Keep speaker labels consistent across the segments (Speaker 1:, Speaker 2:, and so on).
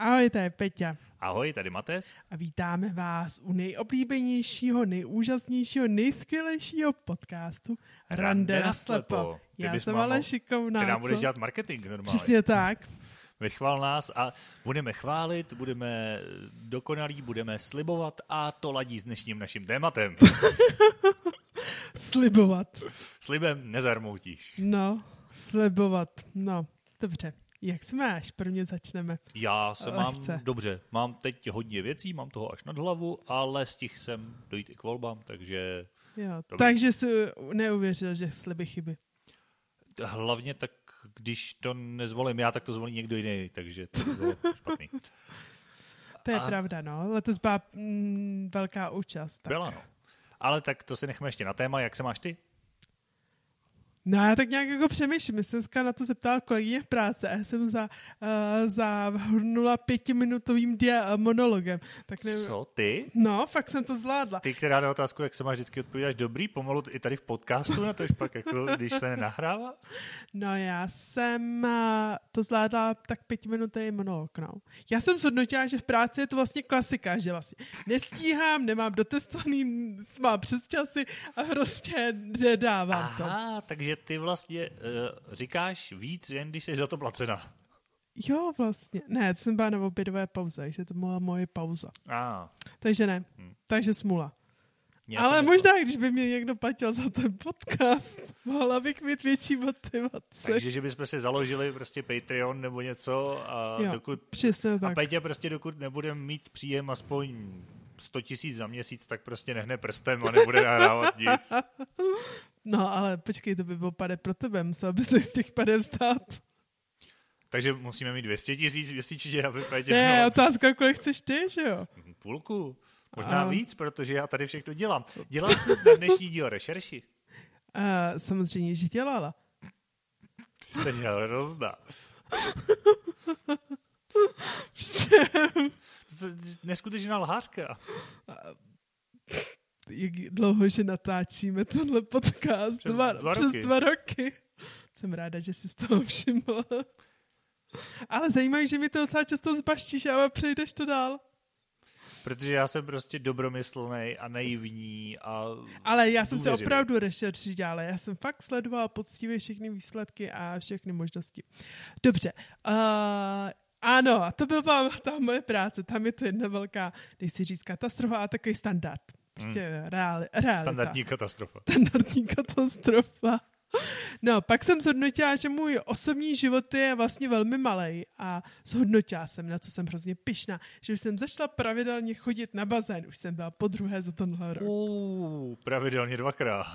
Speaker 1: Ahoj, to je Peťa.
Speaker 2: Ahoj, tady Mates.
Speaker 1: A vítáme vás u nejoblíbenějšího, nejúžasnějšího, nejskvělejšího podcastu Rande, na slepo. Já jsem ale šikovná.
Speaker 2: Ty nám budeš dělat marketing normálně.
Speaker 1: Přesně tak.
Speaker 2: Vychval nás a budeme chválit, budeme dokonalí, budeme slibovat a to ladí s dnešním naším tématem.
Speaker 1: slibovat.
Speaker 2: Slibem nezarmoutíš.
Speaker 1: No, slibovat. No, dobře. Jak se máš? Prvně začneme.
Speaker 2: Já se Lehce. mám dobře. Mám teď hodně věcí, mám toho až nad hlavu, ale stihl jsem dojít i k volbám, takže...
Speaker 1: Jo, takže jsi neuvěřil, že sliby chyby.
Speaker 2: Hlavně tak, když to nezvolím já, tak to zvolí někdo jiný, takže to bylo špatný.
Speaker 1: To je A... pravda, no. Letos byla mm, velká účast. Tak.
Speaker 2: Byla, no. Ale tak to si nechme ještě na téma. Jak se máš ty?
Speaker 1: No já tak nějak jako přemýšlím, já jsem na to zeptala kolegyně v práci a já jsem za, uh, zahrnula pětiminutovým dia- monologem. Tak
Speaker 2: nevím. Co, ty?
Speaker 1: No, fakt jsem to zvládla.
Speaker 2: Ty, která na otázku, jak se máš vždycky odpovídáš dobrý, pomalu i tady v podcastu, na to pak jako, když se nenahrává?
Speaker 1: No já jsem uh, to zvládla tak pětiminutový monolog, no. Já jsem zhodnotila, že v práci je to vlastně klasika, že vlastně nestíhám, nemám dotestovaný, mám přes časy a prostě nedávám
Speaker 2: Aha, to. Takže že ty vlastně uh, říkáš víc, jen když jsi za to placena.
Speaker 1: Jo, vlastně. Ne, to jsem byla na obědové pauze, takže to byla moje pauza.
Speaker 2: Ah.
Speaker 1: Takže ne. Hmm. Takže smula. Já Ale možná, když by mě někdo platil za ten podcast, mohla bych mít větší motivaci.
Speaker 2: Takže, že bychom si založili prostě Patreon nebo něco a
Speaker 1: jo,
Speaker 2: dokud...
Speaker 1: Přesně tak.
Speaker 2: A Petě prostě dokud nebudeme mít příjem aspoň 100 tisíc za měsíc, tak prostě nehne prstem a nebude nahrávat nic.
Speaker 1: No, ale počkej, to by bylo pade pro tebe, musel by se z těch pade vstát.
Speaker 2: Takže musíme mít 200 tisíc měsíčně, aby Petě...
Speaker 1: Ne, měl... otázka, kolik chceš ty, že jo?
Speaker 2: Půlku. Možná a... víc, protože já tady všechno dělám. Dělal jsi na dnešní díl rešerši?
Speaker 1: Uh, samozřejmě, že dělala.
Speaker 2: Jsi dělal rozda. Neskutečná lhářka.
Speaker 1: Jak dlouho, že natáčíme tenhle podcast?
Speaker 2: Přes dva, dva,
Speaker 1: přes roky. dva roky. Jsem ráda, že jsi z toho všimla. Ale zajímavé, že mi to docela často zbaštíš, ale přejdeš to dál.
Speaker 2: Protože já jsem prostě dobromyslný a naivní a
Speaker 1: Ale já jsem si opravdu rešerši dělala. Já jsem fakt sledovala poctivě všechny výsledky a všechny možnosti. Dobře. Uh, ano, a to byla ta moje práce. Tam je to jedna velká, nechci říct katastrofa, ale takový standard. Prostě hmm. reál, realita.
Speaker 2: Standardní katastrofa.
Speaker 1: Standardní katastrofa. No, pak jsem zhodnotila, že můj osobní život je vlastně velmi malý a zhodnotila jsem, na co jsem hrozně pyšná, že už jsem začala pravidelně chodit na bazén, už jsem byla po druhé za tenhle rok.
Speaker 2: Uh, pravidelně dvakrát.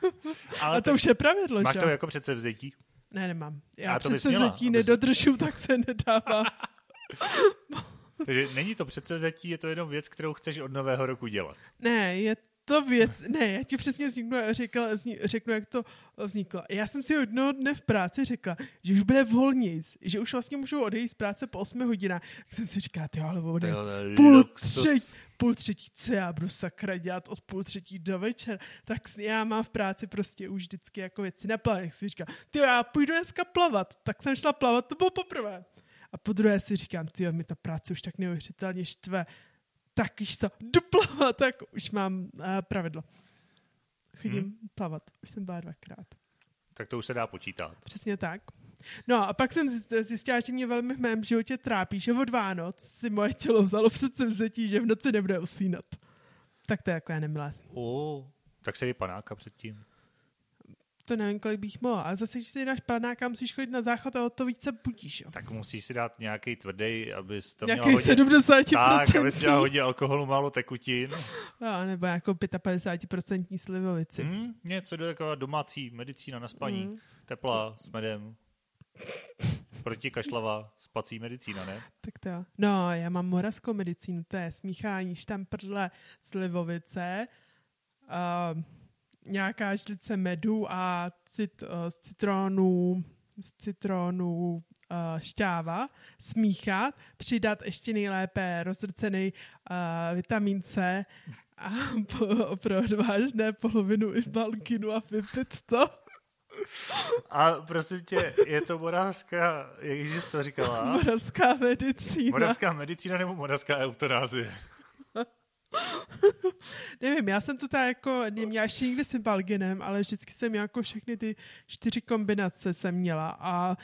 Speaker 1: Ale a to už je pravidlo,
Speaker 2: Máš
Speaker 1: že?
Speaker 2: to jako předsevzetí?
Speaker 1: Ne, nemám. Já předsevzetí nedodržu, tak se nedává.
Speaker 2: Takže není to předsevzetí, je to jenom věc, kterou chceš od nového roku dělat.
Speaker 1: Ne, je to věc, ne, já ti přesně vzniknu, řekla, řeknu, jak to vzniklo. Já jsem si jednoho dne v práci řekla, že už bude volnic, že už vlastně můžu odejít z práce po 8 hodinách. Tak jsem si říkala, ty ale bude půl, třetí, půl třetí, co já budu sakra dělat od půl třetí do večera. Tak já mám v práci prostě už vždycky jako věci na plán. Jak si říkám, ty já půjdu dneska plavat. Tak jsem šla plavat, to bylo poprvé. A po druhé si říkám, ty mi ta práce už tak neuvěřitelně štve tak víš co, jdu plavat, tak už mám uh, pravidlo. Chodím hmm. plavat, už jsem byla dvakrát.
Speaker 2: Tak to už se dá počítat.
Speaker 1: Přesně tak. No a pak jsem zjistila, že mě velmi v mém životě trápí, že od Vánoc si moje tělo vzalo přece vzetí, že v noci nebude usínat. Tak to je jako já nemilé.
Speaker 2: Oh, tak se panáka předtím
Speaker 1: to nevím, kolik bych mohl. A zase, když si dáš panáka, musíš chodit na záchod a o to více budíš. Jo.
Speaker 2: Tak musíš si dát nějaký tvrdý, abys to
Speaker 1: nějaký měla hodně... 70%.
Speaker 2: Tak, abys měla hodně alkoholu, málo tekutin.
Speaker 1: No, nebo jako 55% slivovici.
Speaker 2: Hmm, něco do jako domácí medicína na spaní. Hmm. Tepla s medem. Protikašlavá spací medicína, ne?
Speaker 1: Tak to No, já mám moravskou medicínu, to je smíchání štamprle, slivovice, uh, nějaká žlice medu a cit, uh, z citronu, z citronu uh, šťáva, smíchat, přidat ještě nejlépe rozdrcený uh, vitamin C a po, pro odvážné polovinu i balkinu a vypit to.
Speaker 2: A prosím tě, je to moravská, jak jsi to říkala?
Speaker 1: Moravská medicína.
Speaker 2: Moravská medicína nebo moravská eutanázie?
Speaker 1: Nevím, já jsem to tak jako neměla ještě nikdy s Balginem, ale vždycky jsem jako všechny ty čtyři kombinace jsem měla a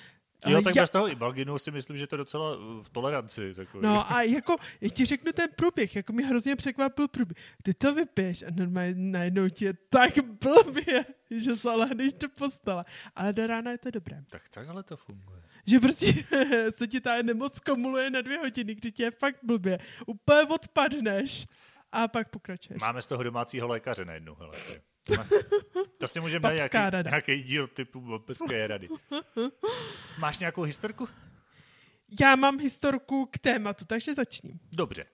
Speaker 2: Jo, tak
Speaker 1: já...
Speaker 2: bez toho i Balginu si myslím, že to docela v toleranci. Takový.
Speaker 1: No a jako, já ti řeknu ten průběh, jako mi hrozně překvapil průběh. Ty to vypiješ a normálně najednou ti je tak blbě, že lehneš do postele. Ale do rána je to dobré.
Speaker 2: Tak takhle to funguje.
Speaker 1: Že prostě se ti ta nemoc komuluje na dvě hodiny, kdy ti je fakt blbě. Úplně odpadneš a pak pokračuješ.
Speaker 2: Máme z toho domácího lékaře najednou, hele. To, si můžeme dát nějaký, nějaký díl typu babské rady. Máš nějakou historku?
Speaker 1: Já mám historku k tématu, takže začni.
Speaker 2: Dobře.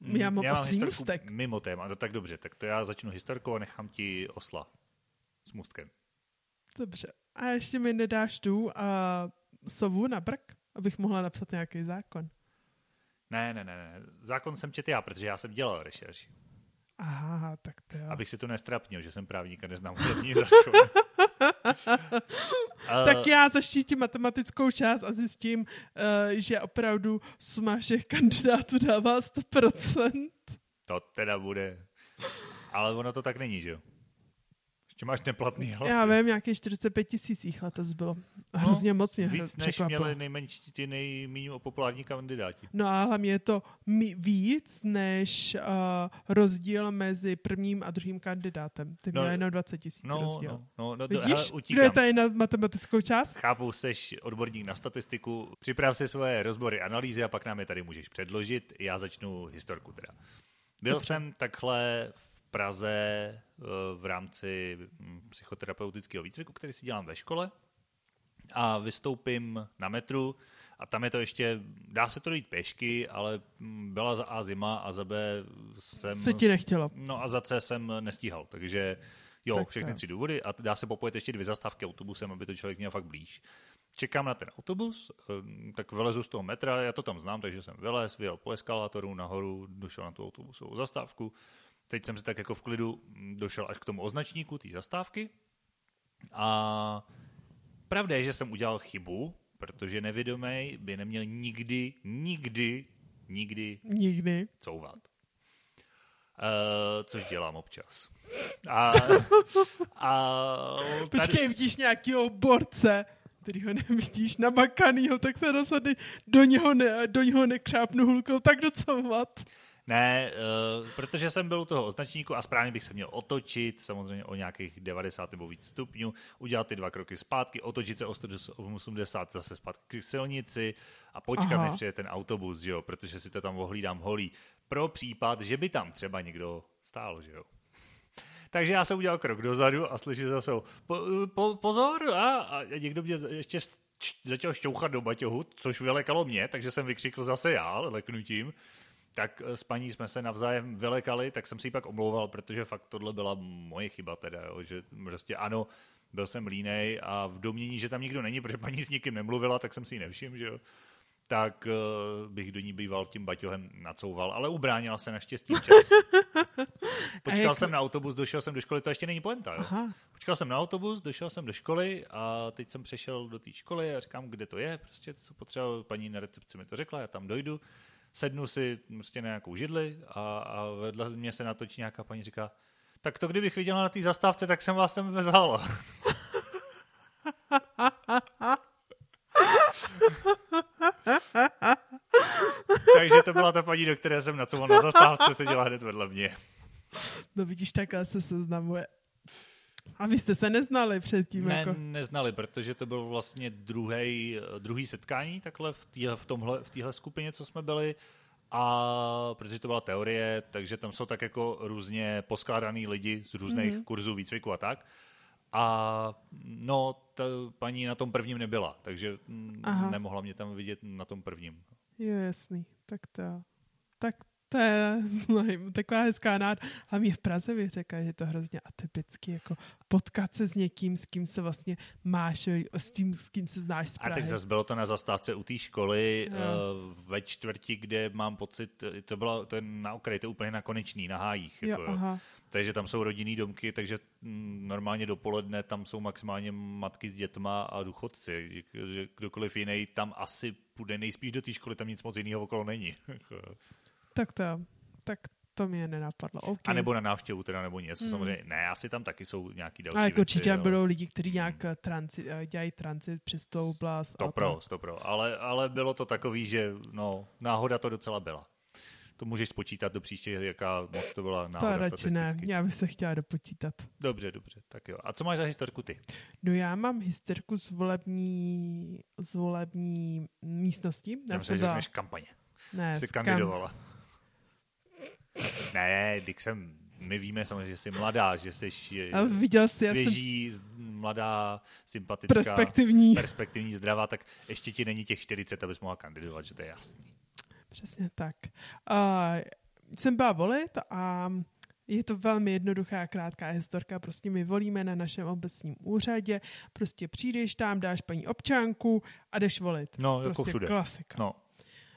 Speaker 1: Já mám, já mám historku můstek.
Speaker 2: mimo téma, no tak dobře, tak to já začnu historkou a nechám ti osla s můstkem.
Speaker 1: Dobře. A ještě mi nedáš tu a sovu na brk, abych mohla napsat nějaký zákon.
Speaker 2: Ne, ne, ne, ne. Zákon jsem četl já, protože já jsem dělal rešerši.
Speaker 1: Aha, tak to jo.
Speaker 2: Abych si to nestrapnil, že jsem právník a neznám hlavní zákon.
Speaker 1: tak já zaštítím matematickou část a zjistím, uh, že opravdu suma všech kandidátů dává 100%.
Speaker 2: To teda bude. Ale ono to tak není, že jo? Ještě máš neplatný hlas.
Speaker 1: Já vím, nějakých 45 tisíc jich letos bylo. Hrozně no, moc mě
Speaker 2: Víc, než překvapilo. měli nejmenší, ty nejméně populární kandidáti.
Speaker 1: No a hlavně je to víc než uh, rozdíl mezi prvním a druhým kandidátem. Ty no, měl jenom 20 tisíc
Speaker 2: no,
Speaker 1: rozdíl.
Speaker 2: No, no, no,
Speaker 1: Vidíš, hele, kdo je tady na matematickou část?
Speaker 2: Chápu, jsi odborník na statistiku, připrav si svoje rozbory, analýzy a pak nám je tady můžeš předložit. Já začnu historku teda. Byl Dobře. jsem takhle v Praze eh, v rámci hm, psychoterapeutického výcviku, který si dělám ve škole a vystoupím na metru a tam je to ještě, dá se to jít pěšky, ale hm, byla za A zima a za B jsem...
Speaker 1: Se ti nechtělo.
Speaker 2: No a za C jsem nestíhal, takže jo, tak všechny tak. tři důvody a dá se popojet ještě dvě zastávky autobusem, aby to člověk měl fakt blíž. Čekám na ten autobus, eh, tak vylezu z toho metra, já to tam znám, takže jsem vylez, vyjel po eskalátoru nahoru, došel na tu autobusovou zastávku, Teď jsem si tak jako v klidu došel až k tomu označníku té zastávky a pravda je, že jsem udělal chybu, protože nevědomý by neměl nikdy, nikdy, nikdy,
Speaker 1: nikdy
Speaker 2: couvat. Uh, což dělám občas. A, a
Speaker 1: tady... Počkej, vidíš nějakého borce, který ho nevidíš namakanýho, tak se rozhodne do něho, ne, do něho nekřápnu hulkou, tak docouvat.
Speaker 2: Ne, uh, protože jsem byl u toho označníku a správně bych se měl otočit, samozřejmě o nějakých 90 nebo víc stupňů, udělat ty dva kroky zpátky, otočit se o 180 zase zpátky k silnici a počkat, Aha. než přijde ten autobus, že jo, protože si to tam ohlídám holí. Pro případ, že by tam třeba někdo stál, že jo. Takže já jsem udělal krok dozadu a slyším zase po, po, pozor a, a někdo mě ještě začal šťouchat do baťohu, což vylekalo mě, takže jsem vykřikl zase já leknutím tak eh, s paní jsme se navzájem vylekali, tak jsem si ji pak omlouval, protože fakt tohle byla moje chyba teda, jo, že prostě ano, byl jsem línej a v domění, že tam nikdo není, protože paní s nikým nemluvila, tak jsem si ji nevšiml, že jo tak uh, bych do ní býval tím baťohem nacouval, ale ubránila se naštěstí čas. Počkal jak... jsem na autobus, došel jsem do školy, to ještě není poenta. Jo? Aha. Počkal jsem na autobus, došel jsem do školy a teď jsem přešel do té školy a říkám, kde to je, prostě co potřeba, paní na recepci mi to řekla, já tam dojdu sednu si prostě na nějakou židli a, a vedle mě se natočí nějaká paní říká, tak to kdybych viděla na té zastávce, tak jsem vás sem vezala. Takže to byla ta paní, do které jsem nacouval na zastávce, seděla hned vedle mě.
Speaker 1: No vidíš, takhle se seznamuje. A vy jste se neznali předtím?
Speaker 2: Ne,
Speaker 1: jako?
Speaker 2: neznali, protože to byl vlastně druhý, druhý setkání takhle v téhle v tomhle, v téhle skupině, co jsme byli. A protože to byla teorie, takže tam jsou tak jako různě poskládaný lidi z různých mm-hmm. kurzů výcviku a tak. A no, ta paní na tom prvním nebyla, takže Aha. nemohla mě tam vidět na tom prvním.
Speaker 1: Jo, jasný. Tak to Tak To je znám, taková hezká nád. Hlavně v Praze bych řekla, že je to hrozně atypický, jako potkat se s někým, s kým se vlastně máš, s tím, s kým se znáš z Prahy.
Speaker 2: A tak zase bylo to na zastávce u té školy no. ve čtvrti, kde mám pocit, to bylo to je na okraji, to je úplně na konečný, na hájích.
Speaker 1: Jo,
Speaker 2: jako,
Speaker 1: aha.
Speaker 2: Takže tam jsou rodinný domky, takže mm, normálně dopoledne tam jsou maximálně matky s dětma a důchodci. Že kdokoliv jiný tam asi půjde nejspíš do té školy, tam nic moc jiného okolo není.
Speaker 1: Tak to, tak to mě nenapadlo. Okay.
Speaker 2: A nebo na návštěvu teda, nebo něco. Hmm. Samozřejmě, ne, asi tam taky jsou nějaký další
Speaker 1: A jako
Speaker 2: věci,
Speaker 1: určitě
Speaker 2: jo.
Speaker 1: budou lidi, kteří nějak transit, dělají transit přes tu oblast.
Speaker 2: To pro, to pro. Ale, ale bylo to takový, že no, náhoda to docela byla. To můžeš spočítat do příště, jaká moc to byla náhoda
Speaker 1: To radši ne, já bych se chtěla dopočítat.
Speaker 2: Dobře, dobře, tak jo. A co máš za historku ty?
Speaker 1: No já mám historku z volební, z volební místnosti.
Speaker 2: Já, myslím, že kampaně.
Speaker 1: Ne,
Speaker 2: jsi kandidovala. Kam... Ne, když jsem, my víme samozřejmě, že jsi mladá, že jsi
Speaker 1: A viděl jsi,
Speaker 2: svěží, já jsem... mladá, sympatická,
Speaker 1: perspektivní.
Speaker 2: perspektivní, zdravá, tak ještě ti není těch 40, abys mohla kandidovat, že to je jasný.
Speaker 1: Přesně tak. Uh, jsem byla volit a je to velmi jednoduchá, krátká historka. Prostě my volíme na našem obecním úřadě, prostě přijdeš tam, dáš paní občanku a jdeš volit.
Speaker 2: No,
Speaker 1: prostě
Speaker 2: jako všude.
Speaker 1: klasika.
Speaker 2: No.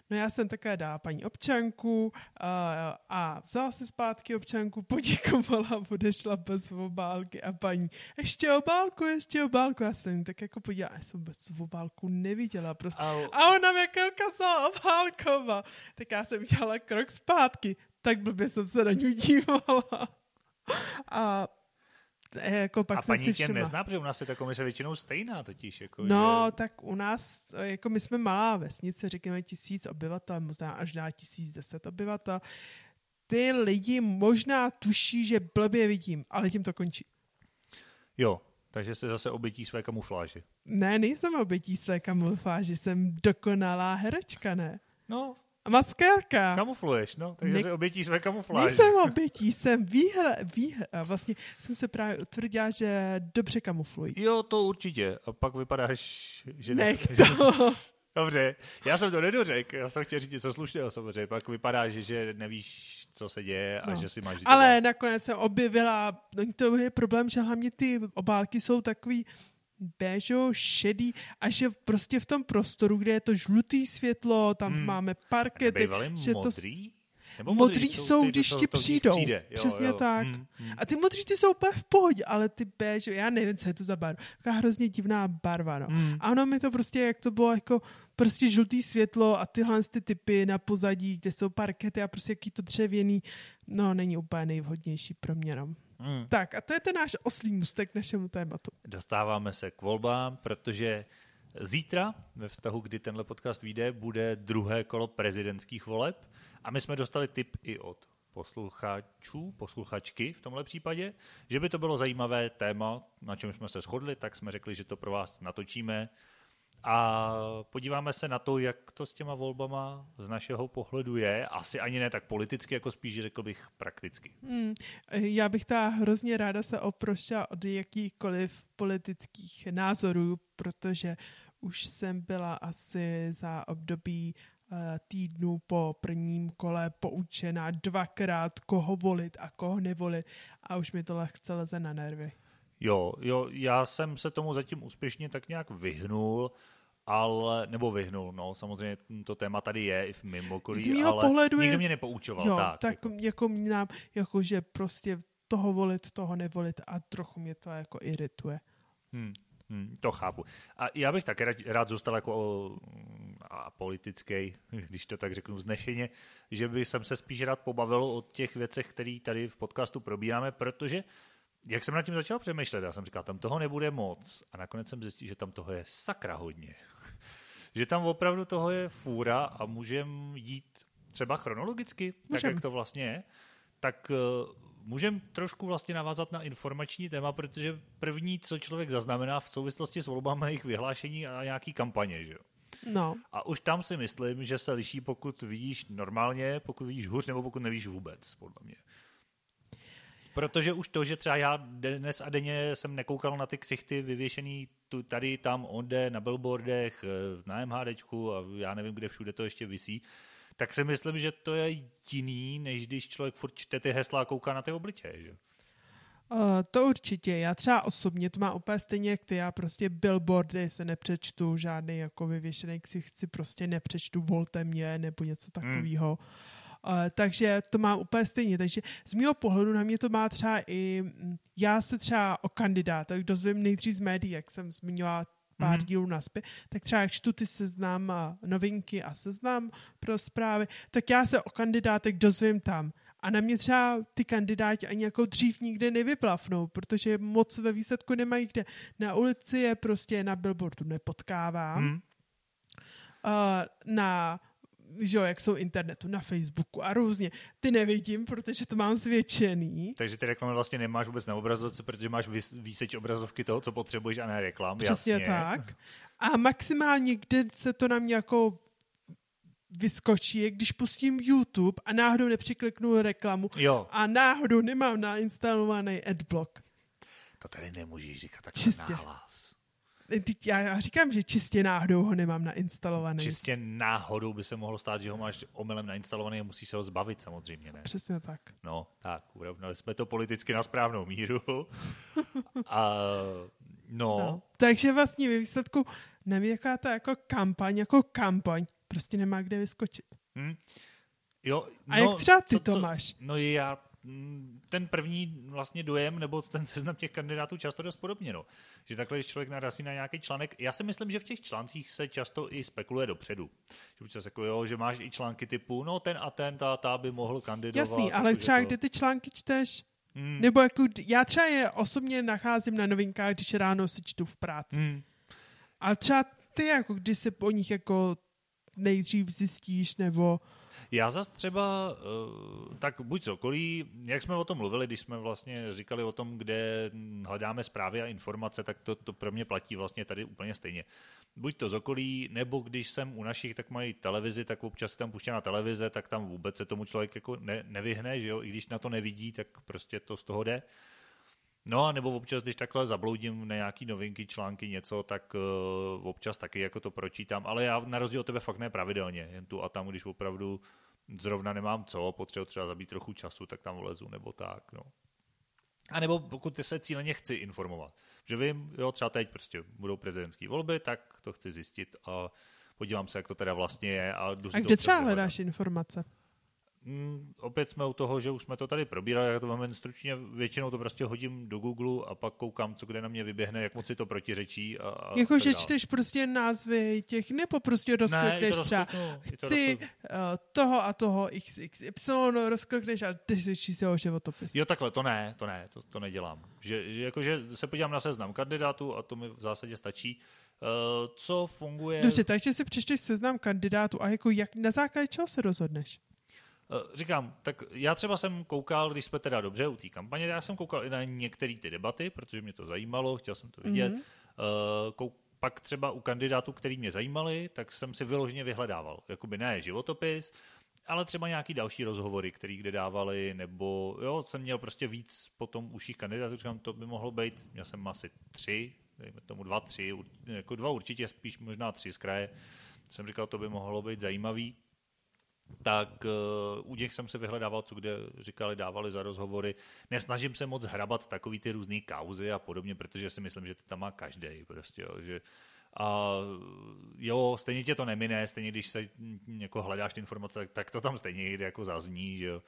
Speaker 1: No já jsem také dala paní občanku a, a vzala si zpátky občanku, poděkovala, odešla bez obálky a paní, ještě obálku, ještě obálku. Já jsem tak jako podívala, já jsem bez obálku neviděla prostě. Au. A ona mi jako ukázala obálkova. Tak já jsem dělala krok zpátky, tak blbě jsem se na ní dívala. A jako pak
Speaker 2: a paní
Speaker 1: si
Speaker 2: tě nezná, protože u nás je ta komise většinou stejná totiž. Jako,
Speaker 1: no,
Speaker 2: že...
Speaker 1: tak u nás, jako my jsme malá vesnice, řekněme tisíc obyvatel, možná až dá tisíc deset obyvatel. Ty lidi možná tuší, že blbě vidím, ale tím to končí.
Speaker 2: Jo, takže jste zase obětí své kamufláže.
Speaker 1: Ne, nejsem obětí své kamufláže, jsem dokonalá herečka, ne?
Speaker 2: No,
Speaker 1: maskérka.
Speaker 2: Kamufluješ, no, takže ne- jsi obětí své kamufláže.
Speaker 1: Nejsem obětí, jsem výhra, výhra. Vlastně jsem se právě utvrdila, že dobře kamufluji.
Speaker 2: Jo, to určitě. A pak vypadáš, že
Speaker 1: Nech
Speaker 2: ne,
Speaker 1: to.
Speaker 2: Že, dobře, já jsem to nedořekl, já jsem chtěl říct něco slušného samozřejmě, pak vypadá, že, že nevíš, co se děje a
Speaker 1: no.
Speaker 2: že si máš
Speaker 1: Ale nakonec jsem objevila, no to je problém, že hlavně ty obálky jsou takový béžo, šedý a že prostě v tom prostoru, kde je to žlutý světlo, tam hmm. máme parkety.
Speaker 2: že modrý?
Speaker 1: To... Nebo modrý, modrý jsou, ty, když ti přijdou.
Speaker 2: Přijde. Jo,
Speaker 1: Přesně
Speaker 2: jo.
Speaker 1: tak.
Speaker 2: Hmm, hmm.
Speaker 1: A ty modří ty jsou úplně v pohodě, ale ty beige, já nevím, co je to za barva. Taková hrozně divná barva, no.
Speaker 2: Hmm.
Speaker 1: A ono mi to prostě, jak to bylo jako prostě žlutý světlo a tyhle ty typy na pozadí, kde jsou parkety a prostě jaký to dřevěný, no není úplně nejvhodnější pro mě, no.
Speaker 2: Hmm.
Speaker 1: Tak a to je ten náš oslý mustek k našemu tématu.
Speaker 2: Dostáváme se k volbám, protože zítra, ve vztahu, kdy tenhle podcast vyjde, bude druhé kolo prezidentských voleb a my jsme dostali tip i od posluchačů, posluchačky v tomhle případě, že by to bylo zajímavé téma, na čem jsme se shodli, tak jsme řekli, že to pro vás natočíme a podíváme se na to, jak to s těma volbama z našeho pohledu je. Asi ani ne tak politicky, jako spíš řekl bych prakticky.
Speaker 1: Hmm. Já bych ta hrozně ráda se oprošila od jakýchkoliv politických názorů, protože už jsem byla asi za období týdnu po prvním kole poučená dvakrát, koho volit a koho nevolit a už mi to lehce leze na nervy.
Speaker 2: Jo, jo, já jsem se tomu zatím úspěšně tak nějak vyhnul, ale, nebo vyhnul, no, samozřejmě to téma tady je i v mým okolí, ale
Speaker 1: pohledu
Speaker 2: nikdo
Speaker 1: je,
Speaker 2: mě nepoučoval.
Speaker 1: Jo,
Speaker 2: tak,
Speaker 1: tak jako, jako nám, jako že prostě toho volit, toho nevolit a trochu mě to jako irituje.
Speaker 2: Hmm. Hmm, to chápu. A já bych také rád, rád zůstal jako a politický, když to tak řeknu vznešeně, že by jsem se spíš rád pobavil o těch věcech, které tady v podcastu probíráme, protože jak jsem nad tím začal přemýšlet, já jsem říkal, tam toho nebude moc a nakonec jsem zjistil, že tam toho je sakra hodně. že tam opravdu toho je fůra a můžeme jít třeba chronologicky, můžem. tak jak to vlastně je, tak můžeme trošku vlastně navázat na informační téma, protože první, co člověk zaznamená v souvislosti s volbami, jejich vyhlášení a nějaký kampaně, že jo?
Speaker 1: No.
Speaker 2: A už tam si myslím, že se liší, pokud vidíš normálně, pokud vidíš hůř, nebo pokud nevíš vůbec, podle mě. Protože už to, že třeba já dnes a denně jsem nekoukal na ty ksichty vyvěšený tu, tady, tam, onde, na billboardech, na MHDčku a já nevím, kde všude to ještě visí, tak si myslím, že to je jiný, než když člověk furt čte ty hesla a kouká na ty obličeje. Že?
Speaker 1: Uh, to určitě. Já třeba osobně to má úplně stejně jak ty. Já prostě billboardy se nepřečtu, žádný jako vyvěšený chci prostě nepřečtu, volte mě nebo něco takového. Hmm. Uh, takže to mám úplně stejně. Takže z mého pohledu na mě to má třeba i, já se třeba o kandidátech dozvím nejdřív z médií, jak jsem zmiňovala pár mm-hmm. dílů naspět, tak třeba jak čtu ty seznam a novinky a seznam pro zprávy, tak já se o kandidátech dozvím tam. A na mě třeba ty kandidáti ani jako dřív nikde nevyplafnou, protože moc ve výsledku nemají kde. Na ulici je prostě na billboardu nepotkávám. Hmm. Uh, na že jo, jak jsou internetu, na Facebooku a různě. Ty nevidím, protože to mám zvětšený.
Speaker 2: Takže ty reklamy vlastně nemáš vůbec na obrazovce, protože máš výseč obrazovky toho, co potřebuješ a ne reklam.
Speaker 1: Přesně
Speaker 2: jasně.
Speaker 1: tak. A maximálně, kde se to na mě jako vyskočí, je, když pustím YouTube a náhodou nepřikliknu reklamu
Speaker 2: jo.
Speaker 1: a náhodou nemám nainstalovaný adblock.
Speaker 2: To tady nemůžeš říkat takhle Čistě. nahlas.
Speaker 1: Já, já říkám, že čistě náhodou ho nemám nainstalovaný.
Speaker 2: Čistě náhodou by se mohlo stát, že ho máš omylem nainstalovaný a musíš se ho zbavit samozřejmě, ne?
Speaker 1: Přesně tak.
Speaker 2: No, tak, urovnali jsme to politicky na správnou míru. a, no. no.
Speaker 1: Takže vlastně ve výsledku nevím, jaká to jako kampaň, jako kampaň, prostě nemá kde vyskočit. Hmm.
Speaker 2: Jo,
Speaker 1: a no, jak třeba ty to, to máš?
Speaker 2: No já ten první vlastně dojem, nebo ten seznam těch kandidátů často dost podobně, no. Že takhle, když člověk narazí na nějaký článek, já si myslím, že v těch článcích se často i spekuluje dopředu. Že občas jako jo, že máš i články typu, no ten a ten, ta, ta by mohl kandidovat.
Speaker 1: Jasný, ale jako, třeba to... kde ty články čteš? Hmm. Nebo jako, já třeba je osobně nacházím na novinkách, když ráno si čtu v práci. Hmm. Ale třeba ty, jako když se po nich jako nejdřív zjistíš, nebo...
Speaker 2: Já zase třeba, eh, tak buď cokolí, jak jsme o tom mluvili, když jsme vlastně říkali o tom, kde hledáme zprávy a informace, tak to, to pro mě platí vlastně tady úplně stejně. Buď to z okolí, nebo když jsem u našich, tak mají televizi, tak občas tam puštěná televize, tak tam vůbec se tomu člověk jako ne, nevyhne, že jo? i když na to nevidí, tak prostě to z toho jde. No a nebo občas, když takhle zabloudím na nějaký novinky, články, něco, tak uh, občas taky jako to pročítám, ale já na rozdíl od tebe fakt ne pravidelně, jen tu a tam, když opravdu zrovna nemám co, potřebuji třeba zabít trochu času, tak tam vlezu nebo tak, no. A nebo pokud se cíleně chci informovat, že vím, jo, třeba teď prostě budou prezidentské volby, tak to chci zjistit a podívám se, jak to teda vlastně je. A,
Speaker 1: a kde třeba hledáš informace?
Speaker 2: Mm, opět jsme u toho, že už jsme to tady probírali, já to mám stručně, většinou to prostě hodím do Google a pak koukám, co kde na mě vyběhne, jak moc si to protiřečí. A, a
Speaker 1: jako, že čteš prostě názvy těch, nebo prostě rozklikneš třeba, chci to uh, toho a toho XXY, rozklikneš a číst si ho životopis.
Speaker 2: Jo, takhle, to ne, to ne, to, to nedělám. Že, že, jako, že se podívám na seznam kandidátů a to mi v zásadě stačí. Uh, co funguje...
Speaker 1: Dobře, takže si přečteš seznam kandidátů a jako jak, na základě čeho se rozhodneš?
Speaker 2: Eh, říkám, tak já třeba jsem koukal, když jsme teda dobře u té kampaně, já jsem koukal i na některé ty debaty, protože mě to zajímalo, chtěl jsem to vidět. Mm-hmm. Kouk, pak třeba u kandidátů, který mě zajímali, tak jsem si vyloženě vyhledával. Jakoby ne životopis, ale třeba nějaký další rozhovory, který kde dávali, nebo jo, jsem měl prostě víc potom uších kandidátů, říkám, to by mohlo být, měl jsem asi tři, dejme tomu dva, tři, jako dva určitě, spíš možná tři z kraje. Jsem říkal, to by mohlo být zajímavý tak uh, u nich jsem se vyhledával, co kde říkali, dávali za rozhovory. Nesnažím se moc hrabat takový ty různé kauzy a podobně, protože si myslím, že to tam má každý. Prostě, jo, že a jo, stejně tě to nemine, stejně když se jako hledáš ty informace, tak, tak to tam stejně jde jako zazní, že jo.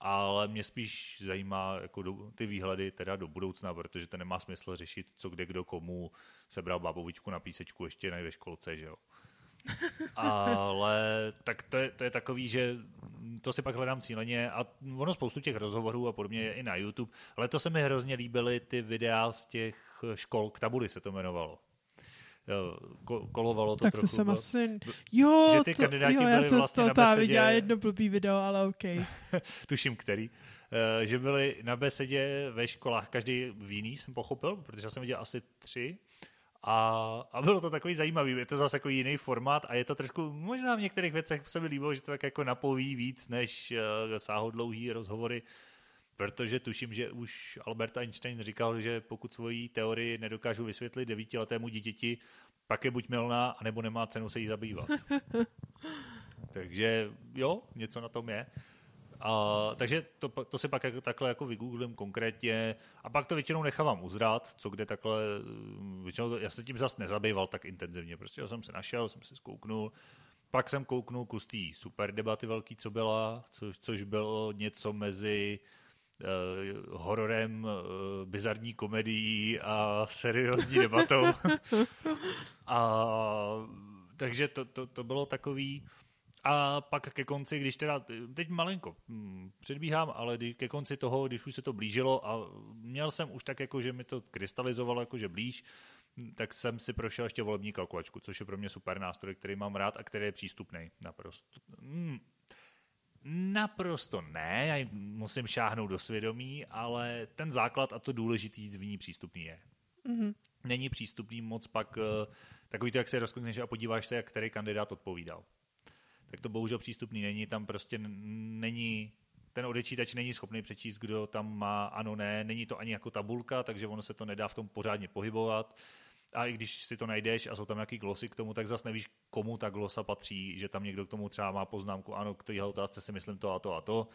Speaker 2: Ale mě spíš zajímá jako do, ty výhledy teda do budoucna, protože to nemá smysl řešit, co kde kdo komu sebral bábovičku na písečku ještě ne ve školce, že jo. Ale tak to je, to je takový, že to si pak hledám cíleně a ono spoustu těch rozhovorů a podobně je i na YouTube, ale to se mi hrozně líbily ty videa z těch škol, k tabuli se to jmenovalo kolovalo to
Speaker 1: tak
Speaker 2: trochu.
Speaker 1: to jsem asi... Jo,
Speaker 2: že ty
Speaker 1: to,
Speaker 2: kandidáti jo,
Speaker 1: já jsem
Speaker 2: vlastně
Speaker 1: z toho viděla jedno blbý video, ale OK.
Speaker 2: Tuším, který. Uh, že byli na besedě ve školách, každý v jiný, jsem pochopil, protože jsem viděl asi tři. A, a bylo to takový zajímavý, je to zase jako jiný formát a je to trošku, možná v některých věcech se mi líbilo, že to tak jako napoví víc než uh, sáhodlouhý rozhovory, protože tuším, že už Albert Einstein říkal, že pokud svoji teorii nedokážu vysvětlit devítiletému dítěti, pak je buď milná, anebo nemá cenu se jí zabývat. Takže jo, něco na tom je. A, takže to, to si pak jako, takhle jako vygooglím konkrétně a pak to většinou nechávám uzrát, co kde takhle, většinou to, já se tím zase nezabýval tak intenzivně, prostě já jsem se našel, jsem si zkouknul, pak jsem kouknul kus té super debaty velký, co byla, což, což bylo něco mezi uh, hororem, uh, bizarní komedií a seriózní debatou. a takže to, to, to bylo takový, a pak ke konci, když teda, teď malinko hm, předbíhám, ale ke konci toho, když už se to blížilo a měl jsem už tak jako, že mi to krystalizovalo jakože blíž, tak jsem si prošel ještě volební kalkulačku, což je pro mě super nástroj, který mám rád a který je přístupný naprosto. Hmm, naprosto ne, já musím šáhnout do svědomí, ale ten základ a to důležitý v ní přístupný je. Mm-hmm. Není přístupný moc pak eh, takový to, jak se rozklikneš a podíváš se, jak který kandidát odpovídal tak to bohužel přístupný není. Tam prostě není ten odečítač není schopný přečíst, kdo tam má ano, ne, není to ani jako tabulka, takže ono se to nedá v tom pořádně pohybovat. A i když si to najdeš a jsou tam nějaký glosy k tomu, tak zase nevíš, komu ta glosa patří, že tam někdo k tomu třeba má poznámku, ano, k téhle otázce si myslím to a to a to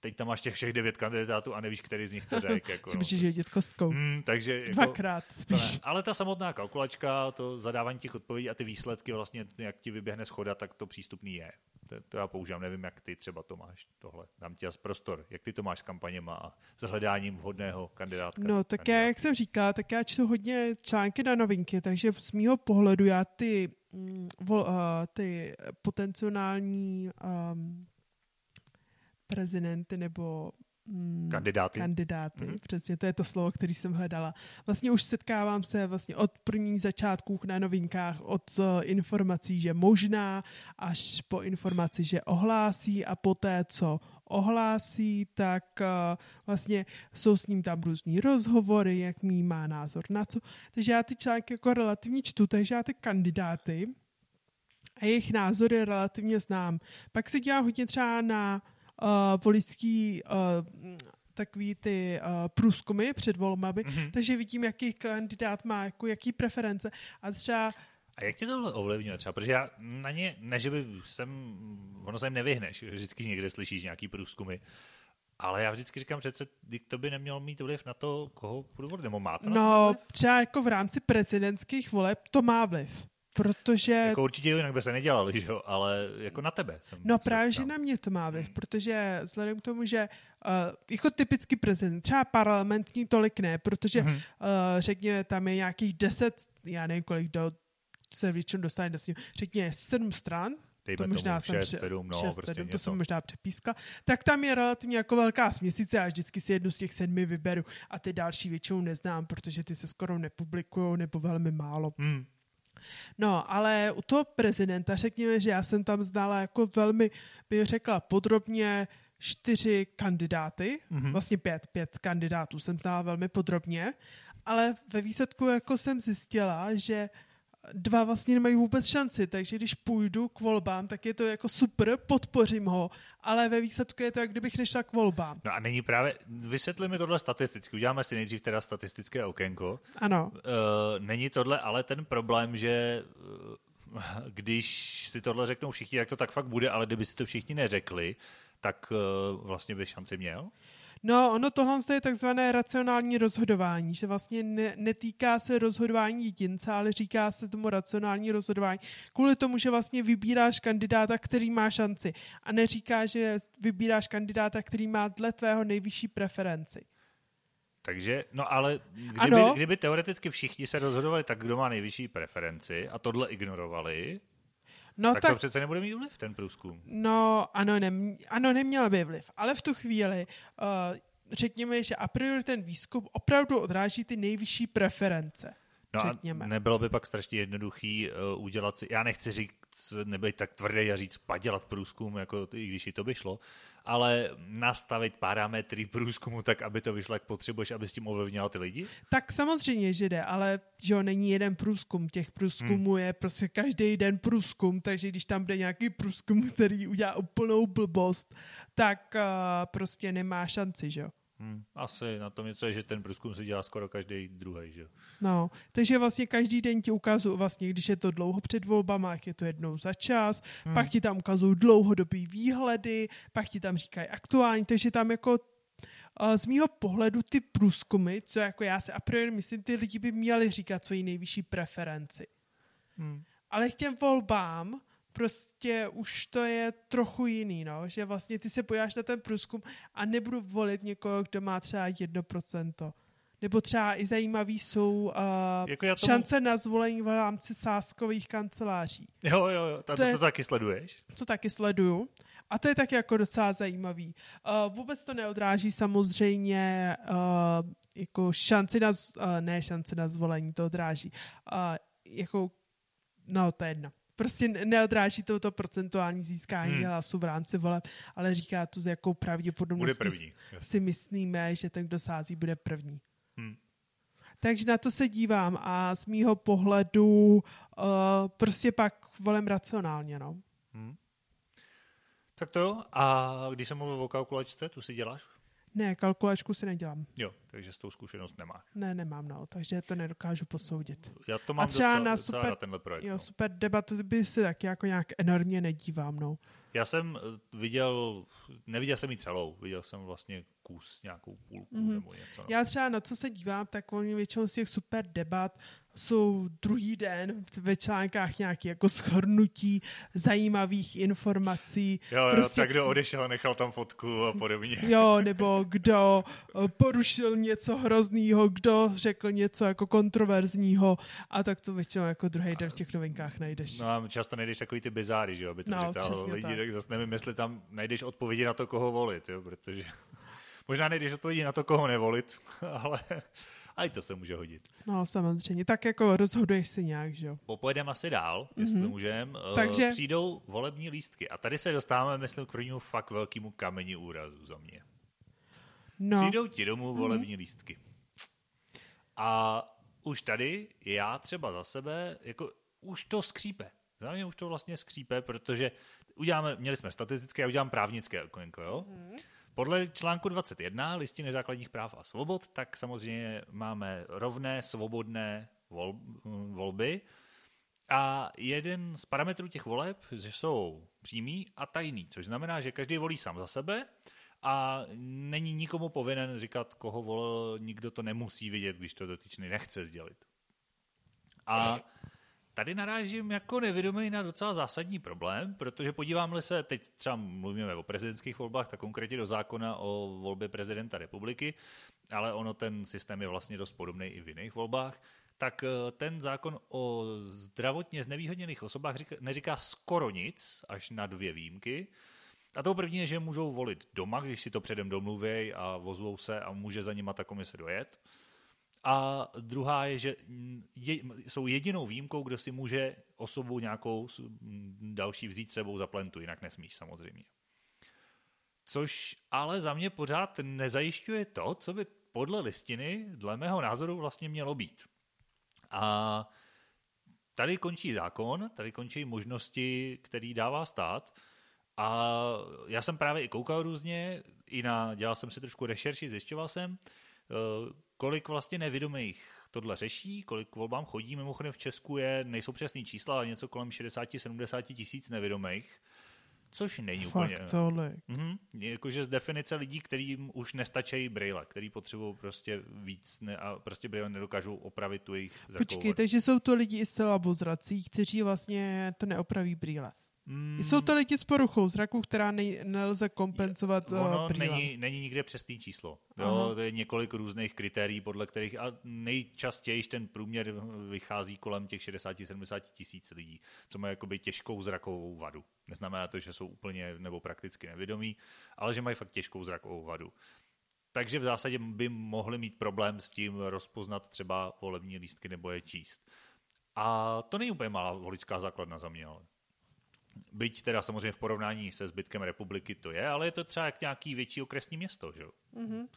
Speaker 2: teď tam máš těch všech devět kandidátů a nevíš, který z nich to řekl. Jako,
Speaker 1: myslíš, že jít kostkou.
Speaker 2: Hmm, takže jako,
Speaker 1: Dvakrát spíš.
Speaker 2: Ale ta samotná kalkulačka, to zadávání těch odpovědí a ty výsledky vlastně, jak ti vyběhne schoda, tak to přístupný je. To, to já používám, nevím, jak ty třeba to máš tohle. Dám ti prostor, jak ty to máš s kampaněma a s hledáním vhodného kandidátka.
Speaker 1: No, tak já, jak jsem říkal, tak já čtu hodně články na novinky, takže z mýho pohledu já ty, mm, vol, uh, ty potenciální um, prezidenty nebo
Speaker 2: mm, kandidáty.
Speaker 1: Kandidáty, mm-hmm. přesně, to je to slovo, který jsem hledala. Vlastně už setkávám se vlastně od prvních začátků na novinkách, od uh, informací, že možná, až po informaci, že ohlásí a poté, co ohlásí, tak uh, vlastně jsou s ním tam různý rozhovory, jak mý má názor na co. Takže já ty články jako relativně čtu, takže já ty kandidáty a jejich názory relativně znám. Pak se dělá hodně třeba na uh, voličský uh, takový ty uh, průzkumy před volbami, mm-hmm. takže vidím, jaký kandidát má jako jaký preference a třeba
Speaker 2: a jak tě to ovlivňuje třeba? Protože já na ně, ne, že by jsem, ono se jim nevyhneš, vždycky někde slyšíš nějaký průzkumy, ale já vždycky říkám přece, to by nemělo mít vliv na to, koho budu volit, nebo má to
Speaker 1: No, třeba jako v rámci prezidentských voleb to má vliv. Protože...
Speaker 2: Jako určitě jinak by se nedělali, že jo? ale jako na tebe. Jsem
Speaker 1: no právě, že na mě to má vliv, hmm. protože vzhledem k tomu, že uh, jako typický prezident, třeba parlamentní tolik ne, protože hmm. uh, řekněme, tam je nějakých deset, já nevím kolik, do, se většinou dostane do řekněme sedm stran,
Speaker 2: Dejme to možná tomu 6, 7, no, 6, prostě 7,
Speaker 1: to jsem možná přepískal, tak tam je relativně jako velká směsice a vždycky si jednu z těch sedmi vyberu a ty další většinou neznám, protože ty se skoro nepublikují nebo velmi málo. Hmm. No, ale u toho prezidenta řekněme, že já jsem tam znala jako velmi, bych řekla, podrobně čtyři kandidáty, mm-hmm. vlastně pět, pět kandidátů jsem znala velmi podrobně, ale ve výsledku jako jsem zjistila, že dva vlastně nemají vůbec šanci, takže když půjdu k volbám, tak je to jako super, podpořím ho, ale ve výsledku je to, jak kdybych nešla k volbám.
Speaker 2: No a není právě, vysvětli mi tohle statisticky, uděláme si nejdřív teda statistické okénko.
Speaker 1: Ano.
Speaker 2: Uh, není tohle ale ten problém, že uh, když si tohle řeknou všichni, jak to tak fakt bude, ale kdyby si to všichni neřekli, tak uh, vlastně by šanci měl?
Speaker 1: No, ono tohle je takzvané racionální rozhodování, že vlastně ne, netýká se rozhodování jedince, ale říká se tomu racionální rozhodování. Kvůli tomu, že vlastně vybíráš kandidáta, který má šanci a neříká, že vybíráš kandidáta, který má dle tvého nejvyšší preferenci.
Speaker 2: Takže, no ale kdyby, kdyby teoreticky všichni se rozhodovali tak, kdo má nejvyšší preferenci a tohle ignorovali, No, tak, tak to přece nebude mít vliv, ten průzkum.
Speaker 1: No, ano, ne, ano, neměl by vliv, ale v tu chvíli uh, řekněme, že a priori ten výzkum opravdu odráží ty nejvyšší preference.
Speaker 2: No řekněme. a nebylo by pak strašně jednoduchý uh, udělat si, já nechci říct, nebyt tak tvrdý a říct padělat průzkum, jako i když i to by šlo, ale nastavit parametry průzkumu tak, aby to vyšlo, jak potřebuješ, aby s tím ovlivnila ty lidi?
Speaker 1: Tak samozřejmě, že jde, ale že jo, není jeden průzkum. Těch průzkumů hmm. je prostě každý den průzkum, takže když tam bude nějaký průzkum, který udělá úplnou blbost, tak uh, prostě nemá šanci, že jo?
Speaker 2: Hmm, asi na tom něco je, že ten průzkum se dělá skoro každý druhý, že
Speaker 1: No, takže vlastně každý den ti ukazují, vlastně, když je to dlouho před volbama, jak je to jednou za čas, hmm. pak ti tam ukazují dlouhodobý výhledy, pak ti tam říkají aktuální, takže tam jako z mýho pohledu ty průzkumy, co jako já se a priori myslím, ty lidi by měli říkat svoji nejvyšší preferenci. Hmm. Ale k těm volbám prostě už to je trochu jiný, no, že vlastně ty se podíváš na ten průzkum a nebudu volit někoho, kdo má třeba 1%. Nebo třeba i zajímavý jsou uh, jako tomu... šance na zvolení v rámci sáskových kanceláří.
Speaker 2: Jo, jo, jo. To, to, to, to taky sleduješ?
Speaker 1: To taky sleduju. A to je taky jako docela zajímavý. Uh, vůbec to neodráží samozřejmě uh, jako šanci na, uh, ne šanci na zvolení, to odráží. Uh, jako, no to je jedno. Prostě neodráží to, to procentuální získání hmm. hlasu v rámci voleb, ale říká to, s jakou pravděpodobností si myslíme, že ten, kdo sází, bude první. Hmm. Takže na to se dívám a z mýho pohledu uh, prostě pak volem racionálně, no. Hmm.
Speaker 2: Tak to jo. A když jsem mluvil o kalkulačce, tu si děláš?
Speaker 1: Ne, kalkulačku si nedělám.
Speaker 2: Jo, takže s tou zkušenost nemá.
Speaker 1: Ne, nemám, no, takže to nedokážu posoudit.
Speaker 2: Já to mám a třeba docela, na super, docela na tenhle projekt.
Speaker 1: Jo, no. super debatu by se taky jako nějak enormně nedívám, no.
Speaker 2: Já jsem eh, viděl, neviděl jsem ji celou, viděl jsem vlastně kus, nějakou půlku mm-hmm. nebo něco. No.
Speaker 1: Já třeba na co se dívám, tak oni většinou z těch super debat jsou druhý den ve článkách nějaké jako schrnutí zajímavých informací.
Speaker 2: Jo, jo prostě, tak kdo odešel, nechal tam fotku a podobně.
Speaker 1: Jo, nebo kdo eh, porušil něco hroznýho, kdo řekl něco jako kontroverzního a tak to většinou jako druhý den v těch novinkách najdeš.
Speaker 2: No a často najdeš takový ty bizáry, že jo, aby to no, lidi, tak. tak zase nevím, jestli tam najdeš odpovědi na to, koho volit, jo, protože možná najdeš odpovědi na to, koho nevolit, ale a i to se může hodit.
Speaker 1: No, samozřejmě. Tak jako rozhoduješ si nějak, že jo?
Speaker 2: Popojedeme asi dál, mm-hmm. jestli můžem. Eh, Takže... Přijdou volební lístky. A tady se dostáváme, myslím, k prvnímu fakt velkému kameni úrazu za mě. No. Přijdou ti domů mhm. volební mm-hmm. lístky. A už tady já třeba za sebe, jako už to skřípe. Za mě už to vlastně skřípe, protože uděláme, měli jsme statistické a udělám právnické okénko, jo? Mm-hmm. Podle článku 21 listiny základních práv a svobod, tak samozřejmě máme rovné, svobodné vol, volby. A jeden z parametrů těch voleb že jsou přímý a tajný, což znamená, že každý volí sám za sebe a není nikomu povinen říkat, koho volil, nikdo to nemusí vidět, když to dotyčný nechce sdělit. A tady narážím jako nevědomý na docela zásadní problém, protože podíváme se, teď třeba mluvíme o prezidentských volbách, tak konkrétně do zákona o volbě prezidenta republiky, ale ono ten systém je vlastně dost podobný i v jiných volbách, tak eh, ten zákon o zdravotně znevýhodněných osobách říká, neříká skoro nic, až na dvě výjimky. A to první je, že můžou volit doma, když si to předem domluvějí a vozvou se a může za nima ta komise dojet. A druhá je, že je, jsou jedinou výjimkou, kdo si může osobu nějakou další vzít sebou za plentu, jinak nesmíš samozřejmě. Což ale za mě pořád nezajišťuje to, co by podle listiny, dle mého názoru, vlastně mělo být. A tady končí zákon, tady končí možnosti, který dává stát. A já jsem právě i koukal různě, i na, dělal jsem si trošku rešerši, zjišťoval jsem, Eh, kolik vlastně nevědomých tohle řeší, kolik k volbám chodí. Mimochodem v Česku je, nejsou přesný čísla, ale něco kolem 60-70 tisíc nevědomých, což není
Speaker 1: Fakt
Speaker 2: úplně...
Speaker 1: tohle.
Speaker 2: Mhm, jakože z definice lidí, kterým už nestačí brýle, který potřebují prostě víc ne, a prostě brýle nedokážou opravit tu jejich zrakovou
Speaker 1: Počkej, takže jsou to lidi i zcela bozrací, kteří vlastně to neopraví brýle. Mm. Jsou to lidi s poruchou zraku, která nej, nelze kompenzovat
Speaker 2: je, ono není, není nikde přesný číslo. Jo, to je několik různých kritérií, podle kterých a nejčastěji ten průměr vychází kolem těch 60-70 tisíc lidí, co mají jakoby těžkou zrakovou vadu. Neznamená to, že jsou úplně nebo prakticky nevědomí, ale že mají fakt těžkou zrakovou vadu. Takže v zásadě by mohli mít problém s tím rozpoznat třeba volební lístky nebo je číst. A to není úplně malá voličská základna za mě, ale. Byť teda samozřejmě v porovnání se zbytkem republiky to je, ale je to třeba jak nějaký větší okresní město, že jo? Mm-hmm.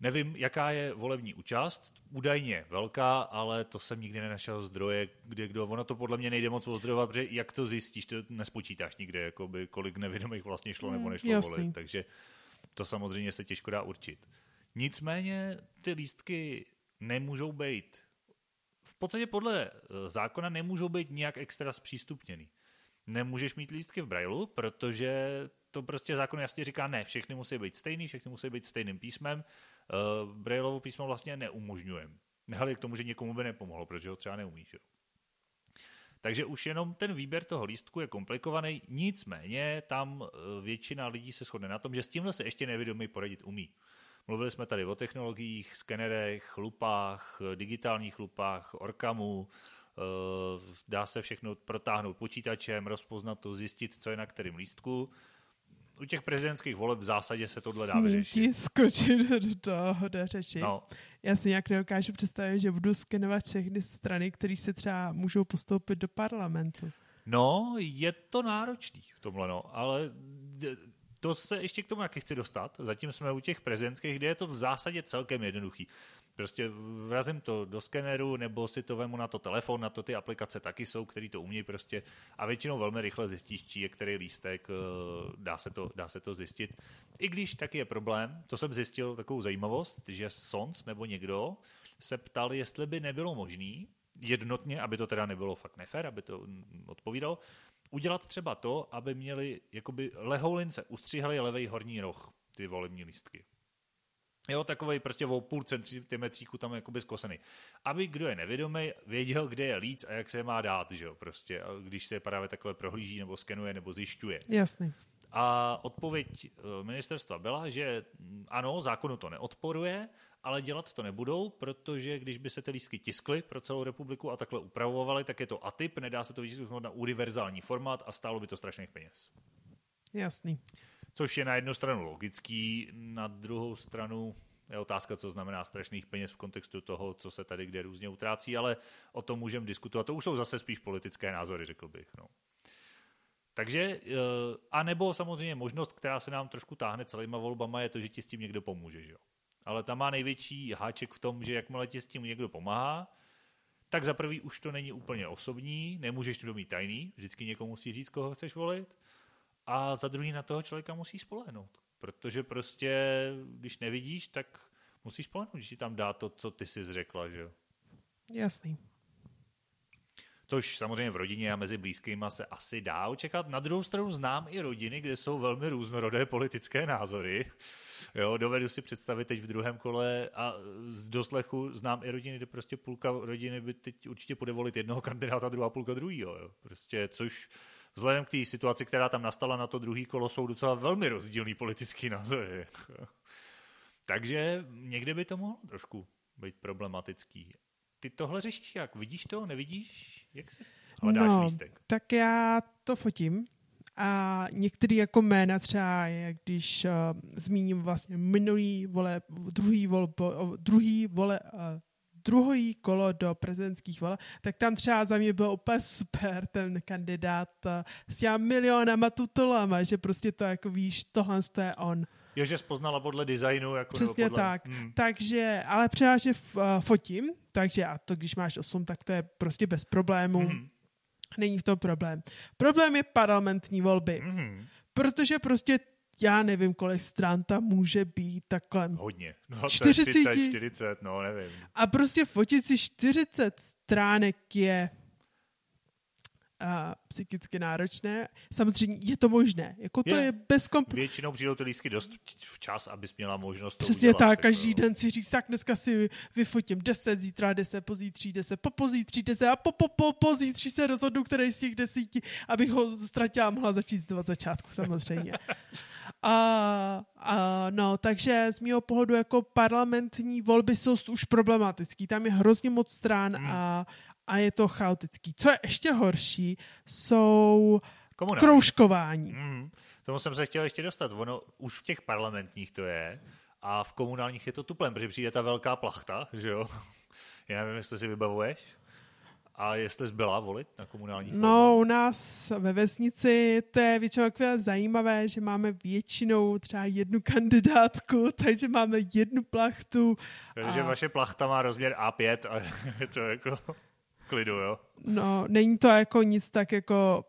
Speaker 2: Nevím, jaká je volební účast, údajně velká, ale to jsem nikdy nenašel zdroje, kde kdo, ono to podle mě nejde moc ozdrojovat, protože jak to zjistíš, to nespočítáš nikde, jakoby, kolik nevědomých vlastně šlo nebo mm, nešlo
Speaker 1: jasný.
Speaker 2: volit, takže To samozřejmě se těžko dá určit. Nicméně ty lístky nemůžou být, v podstatě podle eh, zákona nemůžou být nějak extra zpřístupněný. Nemůžeš mít lístky v Brailu, protože to prostě zákon jasně říká, ne, všechny musí být stejný, všechny musí být stejným písmem. Uh, Brailovo písmo vlastně neumožňujeme. Nehledě k tomu, že někomu by nepomohlo, protože ho třeba neumíš. Jo. Takže už jenom ten výběr toho lístku je komplikovaný, nicméně tam eh, většina lidí se shodne na tom, že s tímhle se ještě nevědomí poradit umí. Mluvili jsme tady o technologiích, skenerech, lupách, digitálních lupách, orkamu, eh, dá se všechno protáhnout počítačem, rozpoznat to, zjistit, co je na kterém lístku u těch prezidentských voleb v zásadě se tohle dá vyřešit.
Speaker 1: skočit do toho do řeči. No. Já si nějak nedokážu představit, že budu skenovat všechny strany, které se třeba můžou postoupit do parlamentu.
Speaker 2: No, je to náročný v tomhle, no, ale to se ještě k tomu taky chci dostat. Zatím jsme u těch prezidentských, kde je to v zásadě celkem jednoduchý. Prostě vrazím to do skeneru, nebo si to vemu na to telefon, na to ty aplikace taky jsou, který to umějí prostě a většinou velmi rychle zjistíš, čí je který lístek, eh, dá se, to, dá se to zjistit. I když taky je problém, to jsem zjistil takovou zajímavost, že Sons nebo někdo se ptal, jestli by nebylo možný jednotně, aby to teda nebylo fakt nefér, aby to odpovídalo, udělat třeba to, aby měli jakoby lehoulince ustříhali levý horní roh, ty volební lístky. Jo, takový prostě o půl centimetříku tam jakoby zkosený. Aby kdo je nevědomý, věděl, kde je líc a jak se je má dát, že jo, prostě, když se právě takhle prohlíží nebo skenuje nebo zjišťuje.
Speaker 1: Jasný.
Speaker 2: A odpověď eh, ministerstva byla, že mm, ano, zákonu to neodporuje, ale dělat to nebudou, protože když by se ty lístky tiskly pro celou republiku a takhle upravovaly, tak je to atyp, nedá se to vytisknout na univerzální formát a stálo by to strašných peněz.
Speaker 1: Jasný.
Speaker 2: Což je na jednu stranu logický, na druhou stranu je otázka, co znamená strašných peněz v kontextu toho, co se tady kde různě utrácí, ale o tom můžeme diskutovat. To už jsou zase spíš politické názory, řekl bych. No. Takže, eh, a nebo samozřejmě možnost, která se nám trošku táhne celýma volbama, je to, že ti s tím někdo pomůže. Že jo? Ale tam má největší háček v tom, že jakmile ti s tím někdo pomáhá, tak za prvý už to není úplně osobní, nemůžeš to mít tajný, vždycky někomu musí říct, koho chceš volit, a za druhý na toho člověka musí spolehnout. Protože prostě, když nevidíš, tak musíš spolehnout, že ti tam dá to, co ty jsi zřekla, že jo?
Speaker 1: Jasný.
Speaker 2: Což samozřejmě v rodině a mezi blízkými se asi dá očekat. Na druhou stranu znám i rodiny, kde jsou velmi různorodé politické názory. Jo, dovedu si představit teď v druhém kole a z doslechu znám i rodiny, kde prostě půlka rodiny by teď určitě bude volit jednoho kandidáta, druhá půlka druhýho. Jo. Prostě, což vzhledem k té situaci, která tam nastala na to druhý kolo, jsou docela velmi rozdílný politický názory. Takže někde by to mohlo trošku být problematický. Ty tohle řešíš jak? Vidíš to, nevidíš? Jak se hledáš no, lístek?
Speaker 1: Tak já to fotím a některý jako jména třeba, jak když uh, zmíním vlastně minulý vole, druhý, vol, druhý vole, uh, druhý kolo do prezidentských voleb, tak tam třeba za mě byl úplně super ten kandidát uh, s těma milionama tutulama, že prostě to jako víš, tohle je on.
Speaker 2: Jo, že poznala podle designu. Jako
Speaker 1: Přesně
Speaker 2: podle...
Speaker 1: tak. Hmm. Takže, ale převážně uh, fotím, takže a to, když máš 8, tak to je prostě bez problémů. Hmm. Není to problém. Problém je parlamentní volby. Hmm. Protože prostě já nevím, kolik stran tam může být takhle.
Speaker 2: Hodně. No, 40, 30, 40, no nevím.
Speaker 1: A prostě fotit si 40 stránek je a psychicky náročné. Samozřejmě je to možné. Jako to je, je bez komp-
Speaker 2: Většinou přijdou ty lístky dost včas, abys měla možnost to
Speaker 1: Přesně
Speaker 2: udělat,
Speaker 1: tak, každý den si říct, tak dneska si vyfotím 10, zítra 10, pozítří 10, po pozítří 10 a po, po, po pozítří se rozhodnu, který z těch desíti, abych ho ztratila mohla začít od začátku samozřejmě. a, a, no, takže z mého pohledu jako parlamentní volby jsou už problematický. Tam je hrozně moc stran hmm. a, a je to chaotický. Co je ještě horší, jsou Komunální. kroužkování. Mm,
Speaker 2: tomu jsem se chtěl ještě dostat. Ono už v těch parlamentních to je a v komunálních je to tuplem, protože přijde ta velká plachta, že jo? Já nevím, jestli si vybavuješ. A jestli jsi byla volit na komunálních
Speaker 1: No, volbách? u nás ve vesnici to je většinou takové zajímavé, že máme většinou třeba jednu kandidátku, takže máme jednu plachtu.
Speaker 2: Takže a... vaše plachta má rozměr A5 a je to jako klidu, jo?
Speaker 1: No, není to jako nic tak jako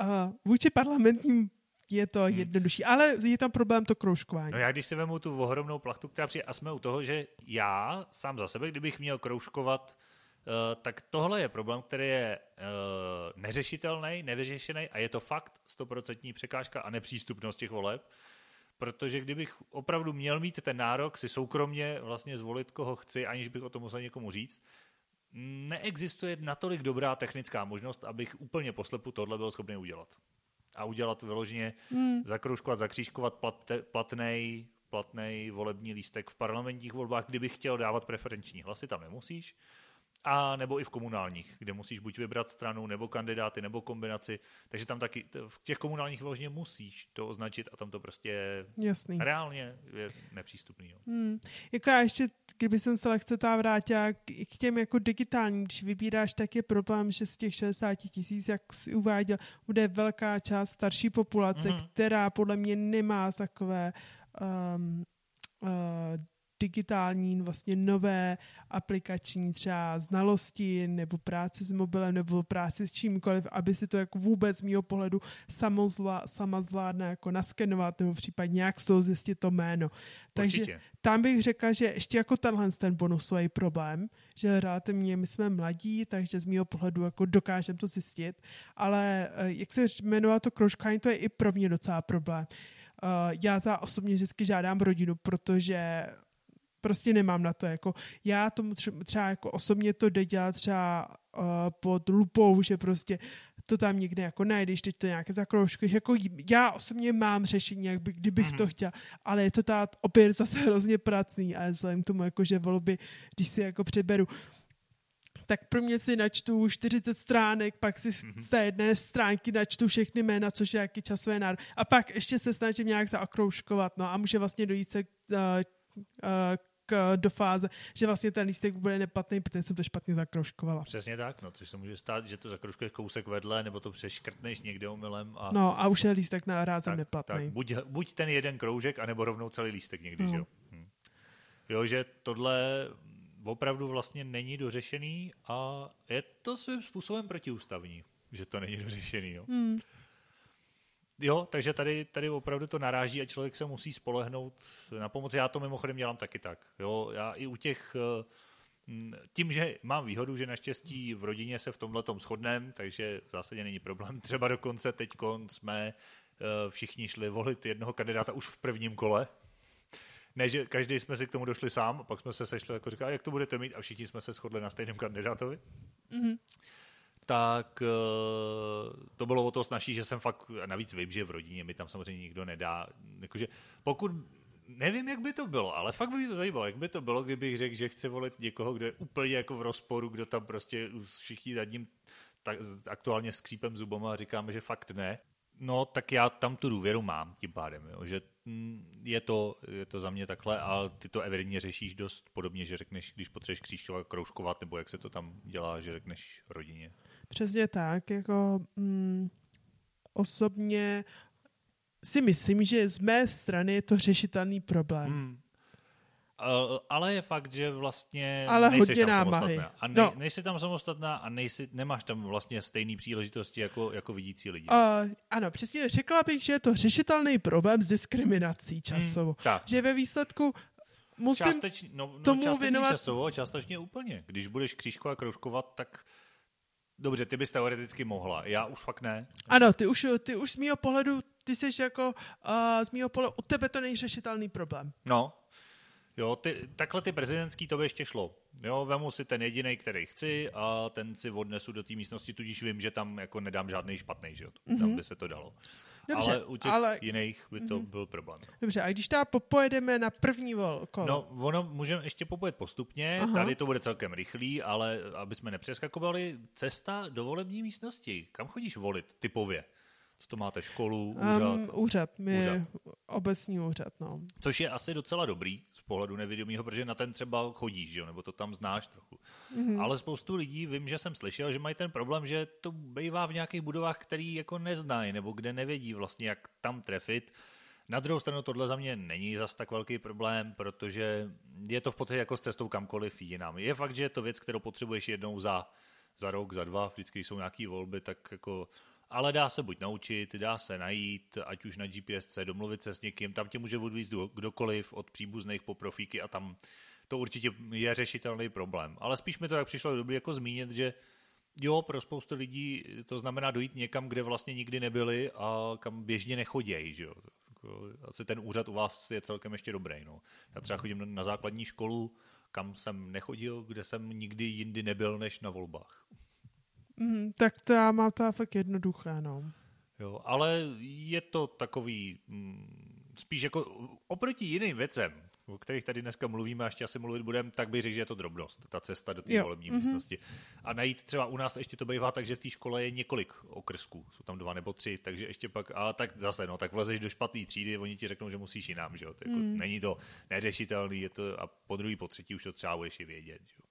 Speaker 1: uh, vůči parlamentním je to jednodušší. Ale je tam problém to kroužkování.
Speaker 2: No já když si vemu tu ohromnou plachtu, která přijde, a jsme u toho, že já sám za sebe, kdybych měl kroužkovat, tak tohle je problém, který je uh, neřešitelný, nevyřešený a je to fakt stoprocentní překážka a nepřístupnost těch voleb. Protože kdybych opravdu měl mít ten nárok si soukromně vlastně zvolit, koho chci, aniž bych o tom musel někomu říct, neexistuje natolik dobrá technická možnost, abych úplně poslepu tohle byl schopný udělat. A udělat vyloženě, hmm. zakroužkovat, zakřížkovat platnej, platnej volební lístek v parlamentních volbách, kdybych chtěl dávat preferenční hlasy, tam nemusíš a nebo i v komunálních, kde musíš buď vybrat stranu, nebo kandidáty, nebo kombinaci. Takže tam taky v těch komunálních vyloženě musíš to označit a tam to prostě
Speaker 1: Jasný.
Speaker 2: reálně je nepřístupný. Jo.
Speaker 1: Hmm. Jako já ještě, kdyby jsem se lehce tá vrátila k, k těm jako digitálním, když vybíráš, tak je problém, že z těch 60 tisíc, jak si uváděl, bude velká část starší populace, mm-hmm. která podle mě nemá takové um, uh, digitální, vlastně nové aplikační třeba znalosti nebo práci s mobilem nebo práci s čímkoliv, aby si to jako vůbec z mýho pohledu samozla, sama zvládne jako naskenovat nebo případně nějak z toho zjistit to jméno. Takže
Speaker 2: Určitě.
Speaker 1: tam bych řekla, že ještě jako tenhle ten bonusový problém, že relativně my jsme mladí, takže z mýho pohledu jako dokážeme to zjistit, ale eh, jak se jmenoval to kroužkání, to je i pro mě docela problém. Uh, já za osobně vždycky žádám rodinu, protože prostě nemám na to. Jako, já tomu třeba, třeba jako osobně to jde dělat třeba uh, pod lupou, že prostě to tam někde jako najdeš, teď to nějaké zakroužky. Jako já osobně mám řešení, jak by, kdybych mm-hmm. to chtěla, ale je to ta opět zase hrozně pracný a vzhledem k tomu, jako, že volby, když si jako přeberu, tak pro mě si načtu 40 stránek, pak si mm-hmm. z té jedné stránky načtu všechny jména, což je jaký časové národ. A pak ještě se snažím nějak zaokroužkovat, no a může vlastně dojít se uh, uh, k, do fáze, že vlastně ten lístek bude neplatný, protože jsem to špatně zakroužkovala.
Speaker 2: Přesně tak, no, což se může stát, že to zakroužkuješ kousek vedle, nebo to přeškrtneš někde omylem. A...
Speaker 1: No a už je lístek rázem neplatný.
Speaker 2: Tak, buď, buď ten jeden kroužek, anebo rovnou celý lístek někdy, no. že jo? Hm. Jo, že tohle opravdu vlastně není dořešený a je to svým způsobem protiústavní, že to není dořešený. Jo? Hmm. Jo, takže tady, tady opravdu to naráží a člověk se musí spolehnout na pomoc. Já to mimochodem dělám taky tak. Jo, já i u těch eh, tím, že mám výhodu, že naštěstí v rodině se v tomhle tom shodneme, takže v zásadě není problém. Třeba dokonce teď jsme eh, všichni šli volit jednoho kandidáta už v prvním kole. Ne, že každý jsme si k tomu došli sám, a pak jsme se sešli jako říká, jak to budete mít a všichni jsme se shodli na stejném kandidátovi. Mm-hmm tak eh, to bylo o to snažší, že jsem fakt, navíc vím, že v rodině mi tam samozřejmě nikdo nedá, jakože pokud nevím, jak by to bylo, ale fakt by mě to zajímalo, jak by to bylo, kdybych řekl, že chci volit někoho, kdo je úplně jako v rozporu, kdo tam prostě všichni nad ním tak, aktuálně skřípem zubama a říkáme, že fakt ne. No, tak já tam tu důvěru mám tím pádem, jo, že mm, je to, je to za mě takhle a ty to evidentně řešíš dost podobně, že řekneš, když potřebuješ křížovat, kroužkovat, nebo jak se to tam dělá, že řekneš rodině.
Speaker 1: Přesně tak, jako mm, osobně si myslím, že z mé strany je to řešitelný problém. Hmm.
Speaker 2: Uh, ale je fakt, že vlastně
Speaker 1: ale
Speaker 2: nejsi
Speaker 1: hodně
Speaker 2: tam
Speaker 1: námahy.
Speaker 2: samostatná. A nej, no. nejsi tam samostatná a nejsi, nemáš tam vlastně stejné příležitosti jako, jako vidící lidi.
Speaker 1: Uh, ano, přesně řekla bych, že je to řešitelný problém s diskriminací časovou. Hmm, že ve výsledku musím
Speaker 2: částeč, no, no, tomu částečně věnovat... částečně úplně. Když budeš křížkovat a kroužkovat, tak Dobře, ty bys teoreticky mohla, já už fakt ne.
Speaker 1: Ano, ty už, ty už z mýho pohledu, ty jsi jako, uh, z mýho pohledu, u tebe to není řešitelný problém.
Speaker 2: No, jo, ty, takhle ty prezidentský to by ještě šlo. Jo, vemu si ten jediný, který chci a ten si odnesu do té místnosti, tudíž vím, že tam jako nedám žádný špatný, že jo, mm-hmm. tam by se to dalo. Dobře, ale u těch ale... jiných by to mm-hmm. byl problém.
Speaker 1: Dobře, a když tam popojedeme na první vol, kolo?
Speaker 2: No, ono můžeme ještě popojet postupně, Aha. tady to bude celkem rychlý, ale aby jsme nepřeskakovali, cesta do volební místnosti, kam chodíš volit typově? Co to máte, školu, úřad? Um,
Speaker 1: úřad, my úřad. obecní úřad, no.
Speaker 2: Což je asi docela dobrý z pohledu nevědomího, protože na ten třeba chodíš, že jo? nebo to tam znáš trochu. Mm-hmm. Ale spoustu lidí, vím, že jsem slyšel, že mají ten problém, že to bývá v nějakých budovách, který jako neznají, nebo kde nevědí vlastně, jak tam trefit. Na druhou stranu tohle za mě není zas tak velký problém, protože je to v podstatě jako s cestou kamkoliv jinam. Je fakt, že je to věc, kterou potřebuješ jednou za, za rok, za dva, vždycky jsou nějaké volby, tak jako ale dá se buď naučit, dá se najít, ať už na GPS, domluvit se s někým, tam tě může odvízt kdokoliv, od příbuzných po profíky a tam to určitě je řešitelný problém. Ale spíš mi to jak přišlo dobrý jako zmínit, že jo, pro spoustu lidí to znamená dojít někam, kde vlastně nikdy nebyli a kam běžně nechodějí, že jo. Jako, asi ten úřad u vás je celkem ještě dobrý. No. Já třeba chodím na základní školu, kam jsem nechodil, kde jsem nikdy jindy nebyl než na volbách.
Speaker 1: Mm, tak to já mám to fakt jednoduché, no.
Speaker 2: Jo, ale je to takový mm, spíš jako oproti jiným věcem, o kterých tady dneska mluvíme a ještě asi mluvit budeme, tak bych řekl, že je to drobnost, ta cesta do té volební mm-hmm. místnosti. A najít třeba u nás ještě to bývá tak, že v té škole je několik okrsků, jsou tam dva nebo tři, takže ještě pak, a tak zase, no, tak vlezeš do špatné třídy, oni ti řeknou, že musíš jinam, že jo, to jako, mm. není to neřešitelný, je to, a po druhý, po třetí už to třeba budeš i vědět, že jo.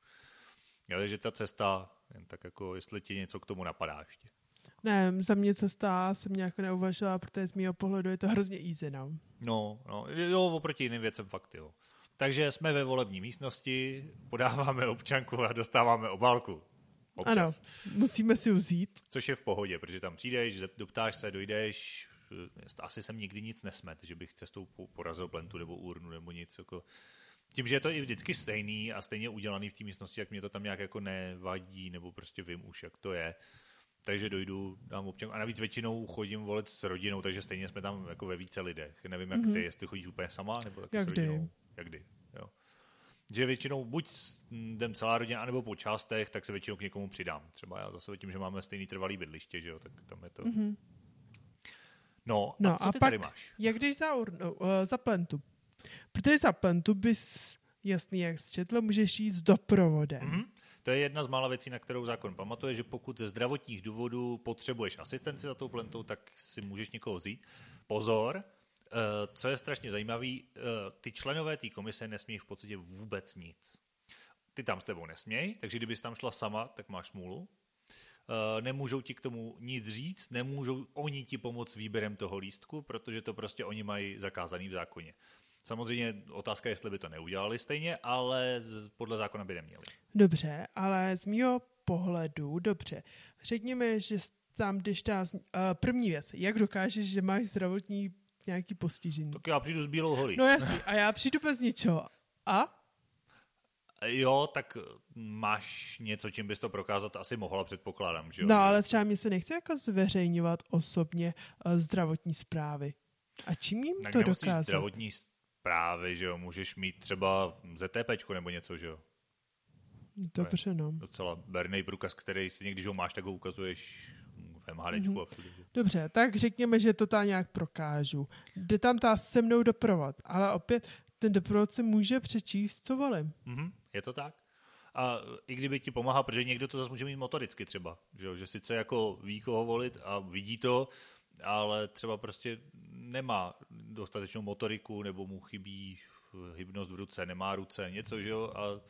Speaker 2: jo takže ta cesta, jen tak jako, jestli ti něco k tomu napadá ještě.
Speaker 1: Ne, za mě cesta jsem nějak neuvažila, protože z mého pohledu je to hrozně easy, no.
Speaker 2: No, no, jo, oproti jiným věcem fakt, jo. Takže jsme ve volební místnosti, podáváme občanku a dostáváme obálku.
Speaker 1: Občas. Ano, musíme si vzít.
Speaker 2: Což je v pohodě, protože tam přijdeš, doptáš se, dojdeš, asi jsem nikdy nic nesmet, že bych cestou porazil plentu nebo urnu nebo nic. Jako. Tím, že je to i vždycky stejný a stejně udělaný v té místnosti, jak mě to tam nějak jako nevadí, nebo prostě vím už, jak to je, takže dojdu, dám občanku. A navíc většinou chodím volit s rodinou, takže stejně jsme tam jako ve více lidech. Nevím, jak mm-hmm. ty, jestli chodíš úplně sama, nebo taky
Speaker 1: jak
Speaker 2: s rodinou. Jak kdy. Jo. Že většinou buď jdem celá rodina, anebo po částech, tak se většinou k někomu přidám. Třeba já zase tím, že máme stejný trvalý bydliště, že jo, tak tam je to. Mm-hmm. No, no, a co a ty
Speaker 1: pak,
Speaker 2: tady máš?
Speaker 1: jak jdeš za, urnu, uh, za plentu? Protože za plentu bys, jasný, jak jsi četl, můžeš jít s doprovodem. Mm-hmm.
Speaker 2: To je jedna z mála věcí, na kterou zákon pamatuje, že pokud ze zdravotních důvodů potřebuješ asistenci za tou plentou, tak si můžeš někoho vzít. Pozor, eh, co je strašně zajímavé, eh, ty členové té komise nesmí v podstatě vůbec nic. Ty tam s tebou nesmějí, takže kdybys tam šla sama, tak máš smůlu. Eh, nemůžou ti k tomu nic říct, nemůžou oni ti pomoct výběrem toho lístku, protože to prostě oni mají zakázaný v zákoně. Samozřejmě otázka je, jestli by to neudělali stejně, ale podle zákona by neměli.
Speaker 1: Dobře, ale z mého pohledu, dobře. Řekněme, že tam, když ta uh, první věc, jak dokážeš, že máš zdravotní nějaký postižení?
Speaker 2: Tak já přijdu s bílou holí.
Speaker 1: No jasný, a já přijdu bez ničeho. A?
Speaker 2: Jo, tak máš něco, čím bys to prokázat asi mohla, předpokládám, že jo?
Speaker 1: No, ale třeba mi se nechce jako zveřejňovat osobně uh, zdravotní zprávy. A čím jim tak to dokázat?
Speaker 2: zdravotní zprávy, že jo, můžeš mít třeba ZTP nebo něco, že jo?
Speaker 1: Dobře, no.
Speaker 2: Docela berný průkaz, který si někdy, ho máš, tak ho ukazuješ v MHD mm-hmm. a všude.
Speaker 1: Dobře, tak řekněme, že to tam nějak prokážu. Jde tam ta se mnou doprovod, ale opět ten doprovod se může přečíst, co volím.
Speaker 2: Mm-hmm, je to tak? A i kdyby ti pomáhá, protože někdo to zase může mít motoricky třeba, že, že sice jako ví, koho volit a vidí to, ale třeba prostě nemá dostatečnou motoriku nebo mu chybí hybnost v ruce, nemá ruce, něco, že jo, a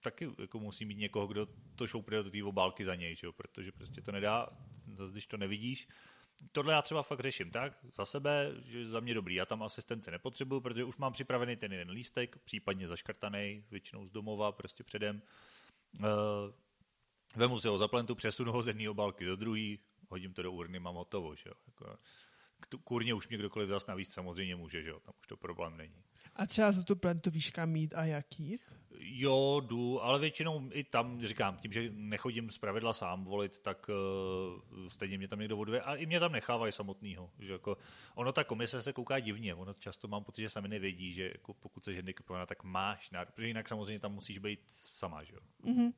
Speaker 2: taky jako musí mít někoho, kdo to šoupne do té obálky za něj, že jo? protože prostě to nedá, zase když to nevidíš. Tohle já třeba fakt řeším tak, za sebe, že za mě dobrý, já tam asistenci nepotřebuju, protože už mám připravený ten jeden lístek, případně zaškrtaný, většinou z domova, prostě předem. Uh, vemu si ho za plentu, přesunu ho z jedné obálky do druhé, hodím to do urny, mám hotovo, že jo. Jako, kurně už mě kdokoliv zase navíc samozřejmě může, že jo, tam už to problém není.
Speaker 1: A třeba za tu plentu víš kam mít a jak jít?
Speaker 2: Jo, jdu, ale většinou i tam, říkám, tím, že nechodím z pravidla sám volit, tak uh, stejně mě tam někdo voduje a i mě tam nechávají samotného. Že jako, ono, ta komise se kouká divně, ono často mám pocit, že sami nevědí, že jako pokud jsi handicapovaná, tak máš nárok, protože jinak samozřejmě tam musíš být sama, že jo. Mm-hmm.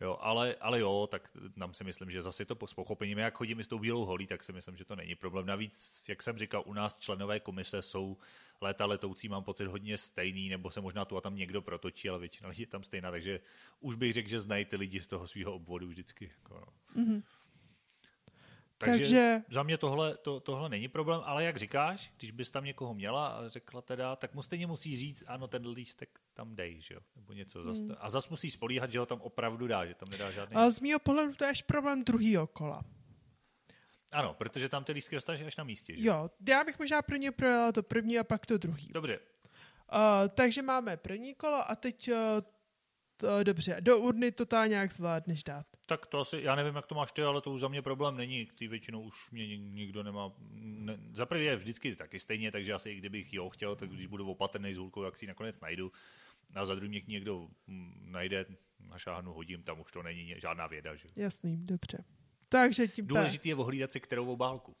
Speaker 2: Jo, ale, ale jo, tak tam si myslím, že zase to s pochopením, jak chodím s tou bílou holí, tak si myslím, že to není problém. Navíc, jak jsem říkal, u nás členové komise jsou léta letoucí, mám pocit, hodně stejný, nebo se možná tu a tam někdo protočí, ale většina lidí je tam stejná, takže už bych řekl, že znají ty lidi z toho svého obvodu vždycky. Jako no. mm-hmm. Takže, Takže za mě tohle, to, tohle není problém, ale jak říkáš, když bys tam někoho měla a řekla teda, tak mu stejně musí říct, ano, ten lístek tam dej, že jo, nebo něco. Hmm. Zas, a zas musíš spolíhat, že ho tam opravdu dá, že tam nedá žádný...
Speaker 1: A z mého pohledu to je až problém druhého kola.
Speaker 2: Ano, protože tam ty lístky dostaneš až na místě, že?
Speaker 1: Jo, já bych možná první projela to první a pak to druhý.
Speaker 2: Dobře.
Speaker 1: Uh, takže máme první kolo a teď uh, To dobře. Do urny to tá nějak zvládneš dát.
Speaker 2: Tak to asi, já nevím, jak to máš ty, ale to už za mě problém není. Ty většinou už mě nikdo nemá. Ne, za prvé je vždycky taky stejně, takže asi i kdybych jo chtěl, tak když budu opatrný s hulkou, jak si ji nakonec najdu. A za druhý mě někdo mm, najde, na šáhnu hodím, tam už to není žádná věda. Že?
Speaker 1: Jasný, dobře. Takže tím
Speaker 2: Důležitý je ohlídat si kterou obálku.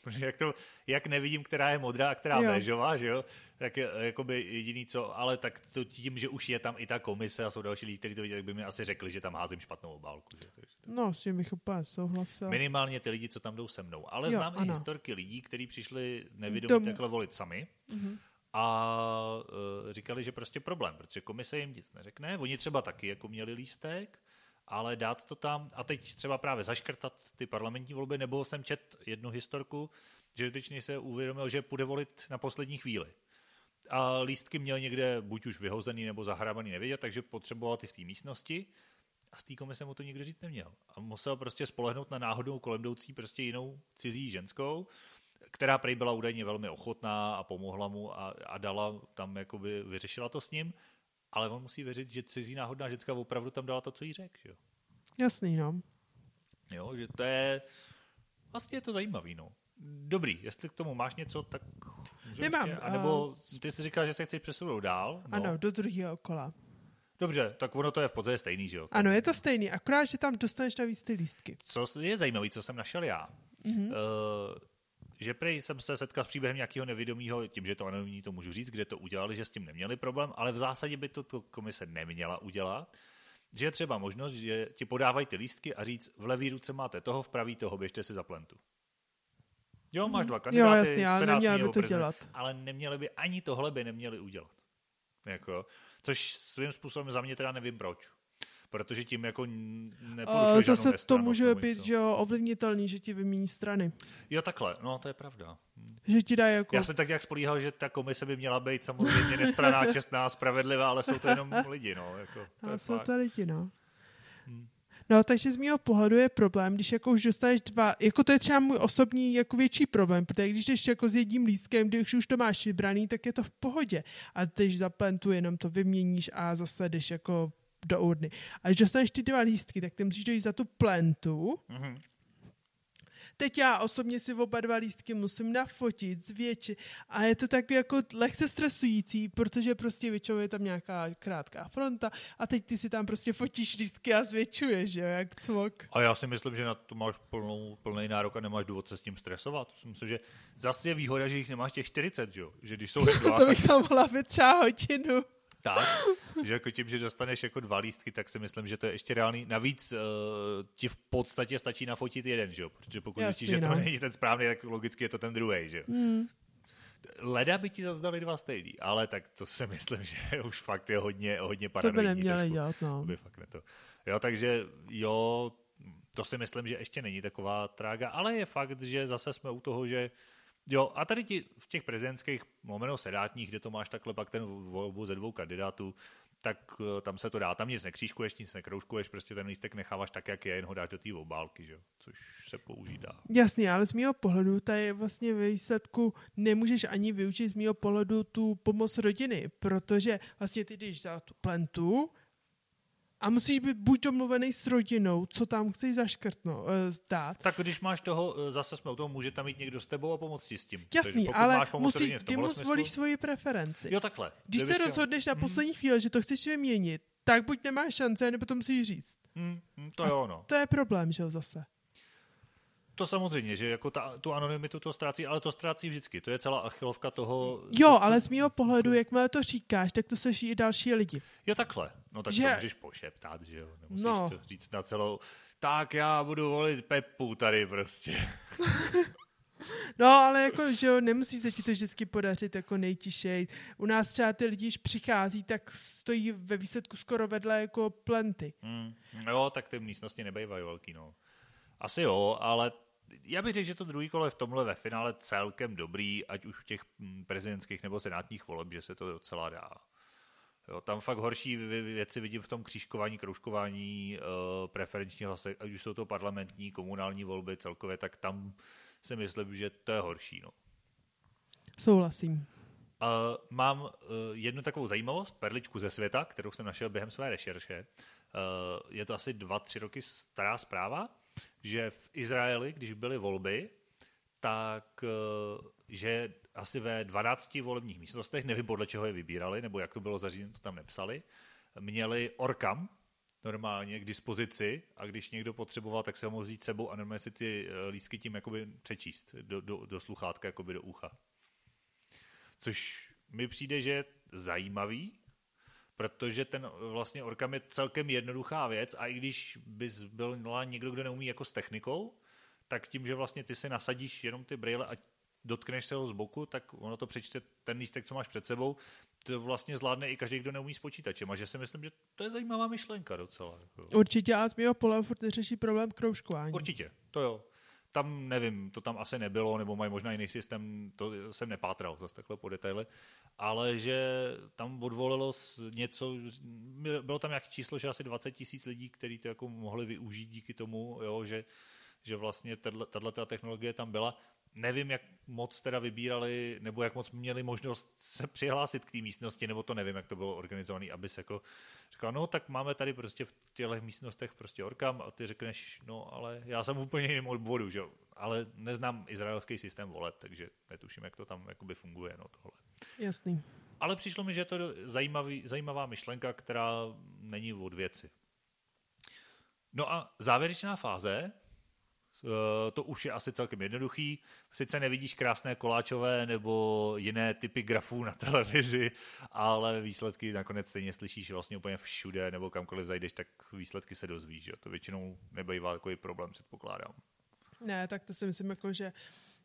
Speaker 2: Protože jak, to, jak nevidím, která je modrá a která jo. béžová, že jo, tak je, jakoby jediný co, ale tak to tím, že už je tam i ta komise a jsou další lidi, kteří to vidí, tak by mi asi řekli, že tam házím špatnou obálku. Že? Takže
Speaker 1: to... No, s tím bych úplně souhlasil.
Speaker 2: Minimálně ty lidi, co tam jdou se mnou. Ale jo, znám ano. i historky lidí, kteří přišli nevědomí Dom... takhle volit sami. Mm-hmm. A uh, říkali, že prostě problém, protože komise jim nic neřekne. Oni třeba taky jako měli lístek, ale dát to tam a teď třeba právě zaškrtat ty parlamentní volby, nebo jsem čet jednu historku, že dotyčný se uvědomil, že půjde volit na poslední chvíli. A lístky měl někde buď už vyhozený nebo zahrabaný, nevědět, takže potřeboval ty v té místnosti a z té komise mu to nikdo říct neměl. A musel prostě spolehnout na náhodnou kolem jdoucí prostě jinou cizí ženskou, která prej byla údajně velmi ochotná a pomohla mu a, a dala tam, jakoby vyřešila to s ním ale on musí věřit, že cizí náhodná ženská opravdu tam dala to, co jí řekl. Jo?
Speaker 1: Jasný, no.
Speaker 2: Jo, že to je... Vlastně je to zajímavý, no. Dobrý, jestli k tomu máš něco, tak
Speaker 1: Nemám.
Speaker 2: Ještě, anebo ty jsi říkal, že se chceš přesunout dál.
Speaker 1: No. Ano, do druhého kola.
Speaker 2: Dobře, tak ono to je v podstatě stejný, že jo?
Speaker 1: Ano, je to stejný, akorát, že tam dostaneš navíc ty lístky.
Speaker 2: Co je zajímavé, co jsem našel já. Mm-hmm. Uh, že prej jsem se setkal s příběhem nějakého nevědomého, tím, že to anonymní to můžu říct, kde to udělali, že s tím neměli problém, ale v zásadě by to, to komise neměla udělat. Že je třeba možnost, že ti podávají ty lístky a říct, v levý ruce máte toho, v pravý toho, běžte si za plentu. Jo, máš dva kandidáty,
Speaker 1: jo, jasně, ale neměli by to dělat.
Speaker 2: Ale neměli by, ani tohle by neměli udělat. Jako, což svým způsobem za mě teda nevím proč protože tím jako neporušuje
Speaker 1: Zase to může být že jo, ovlivnitelný, že ti vymění strany.
Speaker 2: Jo, takhle, no to je pravda.
Speaker 1: Že ti dá jako...
Speaker 2: Já jsem tak jak spolíhal, že ta komise by měla být samozřejmě nestraná, čestná, spravedlivá, ale jsou to jenom lidi, no. Jako,
Speaker 1: to jsou fakt. to lidi, no. Hmm. No, takže z mého pohledu je problém, když jako už dostaneš dva, jako to je třeba můj osobní jako větší problém, protože když jdeš jako s jedním lístkem, když už to máš vybraný, tak je to v pohodě. A když za plentu jenom to vyměníš a zase jdeš jako do urny. A když dostaneš ty dva lístky, tak ty musíš dojít za tu plentu. Mm-hmm. Teď já osobně si oba dva lístky musím nafotit, zvětšit a je to tak jako lehce stresující, protože prostě většinou je tam nějaká krátká fronta a teď ty si tam prostě fotíš lístky a zvětšuješ, jo, jak cvok.
Speaker 2: A já si myslím, že na to máš plnou, plný nárok a nemáš důvod se s tím stresovat. Myslím, že zase je výhoda, že jich nemáš těch 40, jo? že když jsou dva,
Speaker 1: to bych tam mohla být třeba hodinu
Speaker 2: tak, že jako tím, že dostaneš jako dva lístky, tak si myslím, že to je ještě reálný. Navíc uh, ti v podstatě stačí nafotit jeden, že jo? Protože pokud zjistíš, že to no. není ten správný, tak logicky je to ten druhý, že jo? Mm. Leda by ti zazdali dva stejný, ale tak to si myslím, že už fakt je hodně, hodně paranoidní.
Speaker 1: To by neměli dělat, no.
Speaker 2: To by fakt ne to. Jo, takže jo, to si myslím, že ještě není taková trága, ale je fakt, že zase jsme u toho, že Jo, a tady ti v těch prezidentských, momeno sedátních, kde to máš takhle pak ten volbu ze dvou kandidátů, tak eh, tam se to dá. Tam nic nekřížkuješ, nic nekroužkuješ, prostě ten lístek necháváš tak, jak je, jen ho dáš do té obálky, že? což se použít dá.
Speaker 1: Jasně, ale z mého pohledu tady vlastně ve výsledku nemůžeš ani využít z mého pohledu tu pomoc rodiny, protože vlastně ty jdeš za tu plentu, a musíš být buď domluvený s rodinou, co tam chceš zaškrtnout, uh, zdát.
Speaker 2: Tak když máš toho, eh, zase jsme u toho, může tam mít někdo s tebou a pomoct ti s tím.
Speaker 1: Jasný, ale musí, ty mu zvolíš svoji preferenci.
Speaker 2: Jo, takhle.
Speaker 1: Když se rozhodneš na mhm. poslední chvíli, že to chceš vyměnit, tak buď nemáš šance, nebo to musíš říct.
Speaker 2: Hmm, to je ono.
Speaker 1: To je problém, že jo, zase.
Speaker 2: To samozřejmě, že jako ta, tu anonymitu to ztrácí, ale to ztrácí vždycky. To je celá achilovka toho...
Speaker 1: Jo, to, ale z mého pohledu, jakmile to říkáš, tak to slyší i další lidi.
Speaker 2: Jo, takhle. No tak že... to můžeš pošeptat, že jo. Nemusíš no. to říct na celou... Tak já budu volit Pepu tady prostě.
Speaker 1: No, ale jako, že jo, nemusí se ti to vždycky podařit jako nejtišej. U nás třeba ty lidi, když přichází, tak stojí ve výsledku skoro vedle jako plenty.
Speaker 2: Mm, jo, tak ty místnosti nebejvají velký, no. Asi jo, ale já bych řekl, že to druhý kolo je v tomhle ve finále celkem dobrý, ať už v těch mm, prezidentských nebo senátních voleb, že se to docela dá. Jo, tam fakt horší věci vidím v tom křížkování, kroužkování, uh, preferenční hlasy, ať už jsou to parlamentní, komunální volby celkově, tak tam si myslím, že to je horší. No.
Speaker 1: Souhlasím.
Speaker 2: Uh, mám uh, jednu takovou zajímavost, perličku ze světa, kterou jsem našel během své rešerše. Uh, je to asi dva, tři roky stará zpráva, že v Izraeli, když byly volby, tak uh, že asi ve 12 volebních místnostech, nevím podle čeho je vybírali, nebo jak to bylo zařízeno, to tam nepsali, měli orkam normálně k dispozici a když někdo potřeboval, tak se ho mohl vzít sebou a normálně si ty lístky tím jakoby přečíst do, do, do sluchátka, jakoby do ucha. Což mi přijde, že je zajímavý, protože ten vlastně orkam je celkem jednoduchá věc a i když bys byl někdo, kdo neumí jako s technikou, tak tím, že vlastně ty si nasadíš jenom ty brýle a dotkneš se ho z boku, tak ono to přečte ten lístek, co máš před sebou, to vlastně zvládne i každý, kdo neumí s počítačem. A že si myslím, že to je zajímavá myšlenka docela. Jako.
Speaker 1: Určitě a z mého pole furt řeší problém kroužkování.
Speaker 2: Určitě, to jo. Tam nevím, to tam asi nebylo, nebo mají možná jiný systém, to jsem nepátral zase takhle po detaily, ale že tam odvolilo něco, bylo tam nějaké číslo, že asi 20 tisíc lidí, kteří to jako mohli využít díky tomu, jo, že, že vlastně tato technologie tam byla Nevím, jak moc teda vybírali, nebo jak moc měli možnost se přihlásit k té místnosti, nebo to nevím, jak to bylo organizované, aby se jako říkal, no tak máme tady prostě v těchto místnostech prostě orkam a ty řekneš, no ale já jsem úplně jiným odboru, že ale neznám izraelský systém voleb, takže netuším, jak to tam jakoby funguje, no tohle.
Speaker 1: Jasný.
Speaker 2: Ale přišlo mi, že je to zajímavý, zajímavá myšlenka, která není od věci. No a závěrečná fáze, to už je asi celkem jednoduchý. Sice nevidíš krásné koláčové nebo jiné typy grafů na televizi, ale výsledky nakonec stejně slyšíš vlastně úplně všude, nebo kamkoliv zajdeš, tak výsledky se dozvíš. Že? To většinou nebývá takový problém, předpokládám.
Speaker 1: Ne, tak to si myslím, jako, že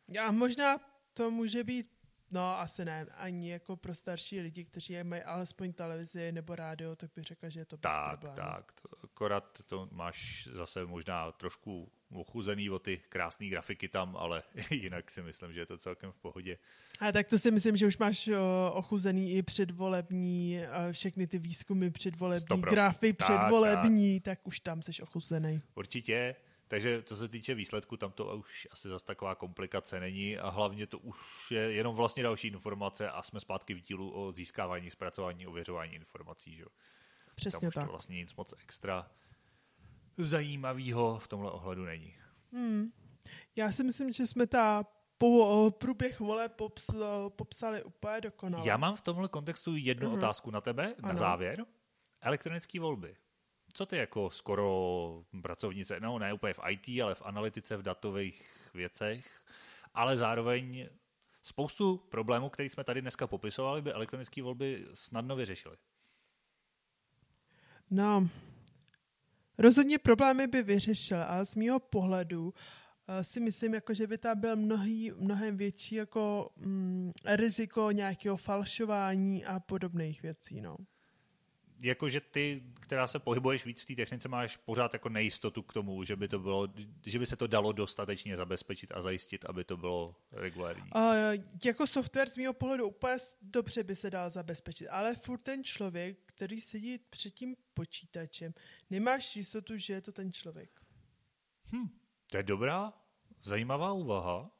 Speaker 1: já možná to může být No, asi ne. Ani jako pro starší lidi, kteří mají alespoň televizi nebo rádio, tak bych řekl, že je to
Speaker 2: tak,
Speaker 1: bez problémů.
Speaker 2: Tak, akorát to máš zase možná trošku ochuzený o ty krásné grafiky tam, ale jinak si myslím, že je to celkem v pohodě.
Speaker 1: A tak to si myslím, že už máš ochuzený i předvolební, všechny ty výzkumy předvolební, Stopro. grafy tak, předvolební, tak. tak už tam jsi ochuzený.
Speaker 2: Určitě. Takže co se týče výsledku, tam to už asi zase taková komplikace není a hlavně to už je jenom vlastně další informace a jsme zpátky v dílu o získávání, zpracování, ověřování informací. Že?
Speaker 1: Přesně
Speaker 2: tam už
Speaker 1: tak.
Speaker 2: to vlastně nic moc extra zajímavého v tomhle ohledu není.
Speaker 1: Hmm. Já si myslím, že jsme ta po, průběh vole pops, popsali úplně dokonale.
Speaker 2: Já mám v tomhle kontextu jednu uh-huh. otázku na tebe, ano. na závěr. Elektronické volby. Co ty jako skoro pracovnice, no ne úplně v IT, ale v analytice, v datových věcech, ale zároveň spoustu problémů, které jsme tady dneska popisovali, by elektronické volby snadno vyřešily.
Speaker 1: No, rozhodně problémy by vyřešil, ale z mého pohledu uh, si myslím, jako, že by tam byl mnohý, mnohem větší jako, mm, riziko nějakého falšování a podobných věcí. No
Speaker 2: jakože ty, která se pohybuješ víc v té technice, máš pořád jako nejistotu k tomu, že by, to bylo, že by se to dalo dostatečně zabezpečit a zajistit, aby to bylo regulární.
Speaker 1: Uh, jako software z mého pohledu úplně dobře by se dal zabezpečit, ale furt ten člověk, který sedí před tím počítačem, nemáš jistotu, že je to ten člověk.
Speaker 2: Hm, to je dobrá, zajímavá úvaha.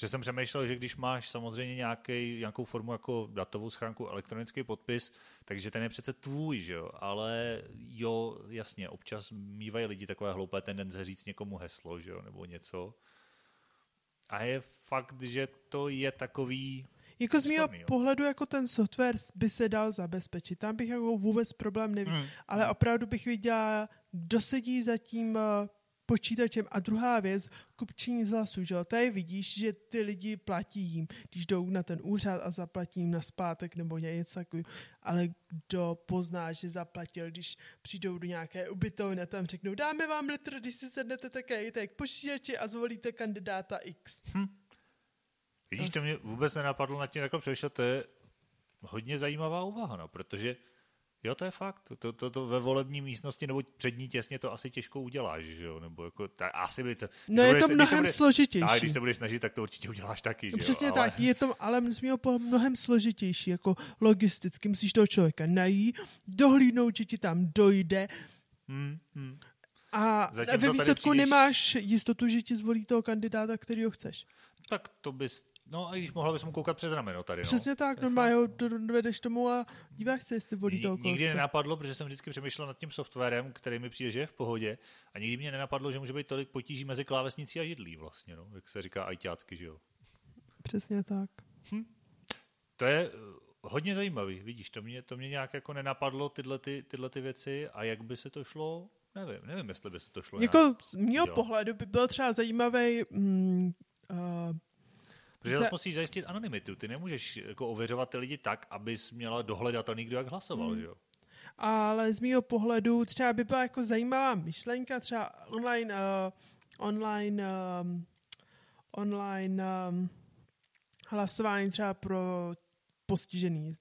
Speaker 2: Protože jsem přemýšlel, že když máš samozřejmě nějaký, nějakou formu jako datovou schránku, elektronický podpis, takže ten je přece tvůj, že jo? Ale jo, jasně, občas mývají lidi takové hloupé tendence říct někomu heslo, že jo? Nebo něco. A je fakt, že to je takový...
Speaker 1: Jako z mého pohledu, jako ten software by se dal zabezpečit. Tam bych jako vůbec problém neviděl. Mm. Ale opravdu bych viděla, kdo sedí za tím eh, počítačem. A druhá věc, kupčení z hlasu, že Tady vidíš, že ty lidi platí jim, když jdou na ten úřad a zaplatí jim na zpátek nebo něco takového. Ale kdo pozná, že zaplatil, když přijdou do nějaké ubytovny a tam řeknou, dáme vám litr, když si sednete také tak k počítači a zvolíte kandidáta X. Hm.
Speaker 2: Vidíš, to mě vůbec nenapadlo na tím jako přemýšlet, to je hodně zajímavá úvaha, no, protože Jo, to je fakt. To, to, to ve volební místnosti nebo přední těsně to asi těžko uděláš, že jo? Nebo jako, ta, asi by to...
Speaker 1: No je to budeš, mnohem bude, složitější.
Speaker 2: A když se budeš snažit, tak to určitě uděláš taky, že
Speaker 1: no, Přesně
Speaker 2: jo?
Speaker 1: tak, ale... je to ale musíme po mnohem složitější, jako logisticky. Musíš toho člověka najít, dohlídnout, že ti tam dojde. Hmm, hmm. A Zatím ve výsledku přijdeš... nemáš jistotu, že ti zvolí toho kandidáta, který ho chceš.
Speaker 2: Tak to bys No a když mohla bys mu koukat přes rameno tady, no.
Speaker 1: Přesně tak,
Speaker 2: To je
Speaker 1: normálně ho do- dovedeš tomu a díváš se, jestli volí toho
Speaker 2: Ni- Nikdy nenapadlo, protože jsem vždycky přemýšlel nad tím softwarem, který mi přijde, že je v pohodě. A nikdy mě nenapadlo, že může být tolik potíží mezi klávesnicí a židlí vlastně, no, jak se říká ajťácky, že jo.
Speaker 1: Přesně tak.
Speaker 2: To je eh, hodně zajímavý, vidíš, to mě, to mě nějak jako nenapadlo tyhle, ty, tyhle ty věci a jak by se to šlo, nevím, nevím, jestli by se to šlo nějak.
Speaker 1: Jako z mého
Speaker 2: Jo.
Speaker 1: pohledu by byl třeba zajímavý mm, uh,
Speaker 2: Protože
Speaker 1: za-
Speaker 2: zase musíš zajistit anonymitu, ty nemůžeš jako ověřovat ty lidi tak, abys měla dohledatelný, kdo jak hlasoval,
Speaker 1: Hmm.
Speaker 2: že jo.
Speaker 1: ale z mého pohledu třeba by byla jako zajímavá myšlenka, třeba online, uh, online, um, online um, hlasování třeba pro postižený,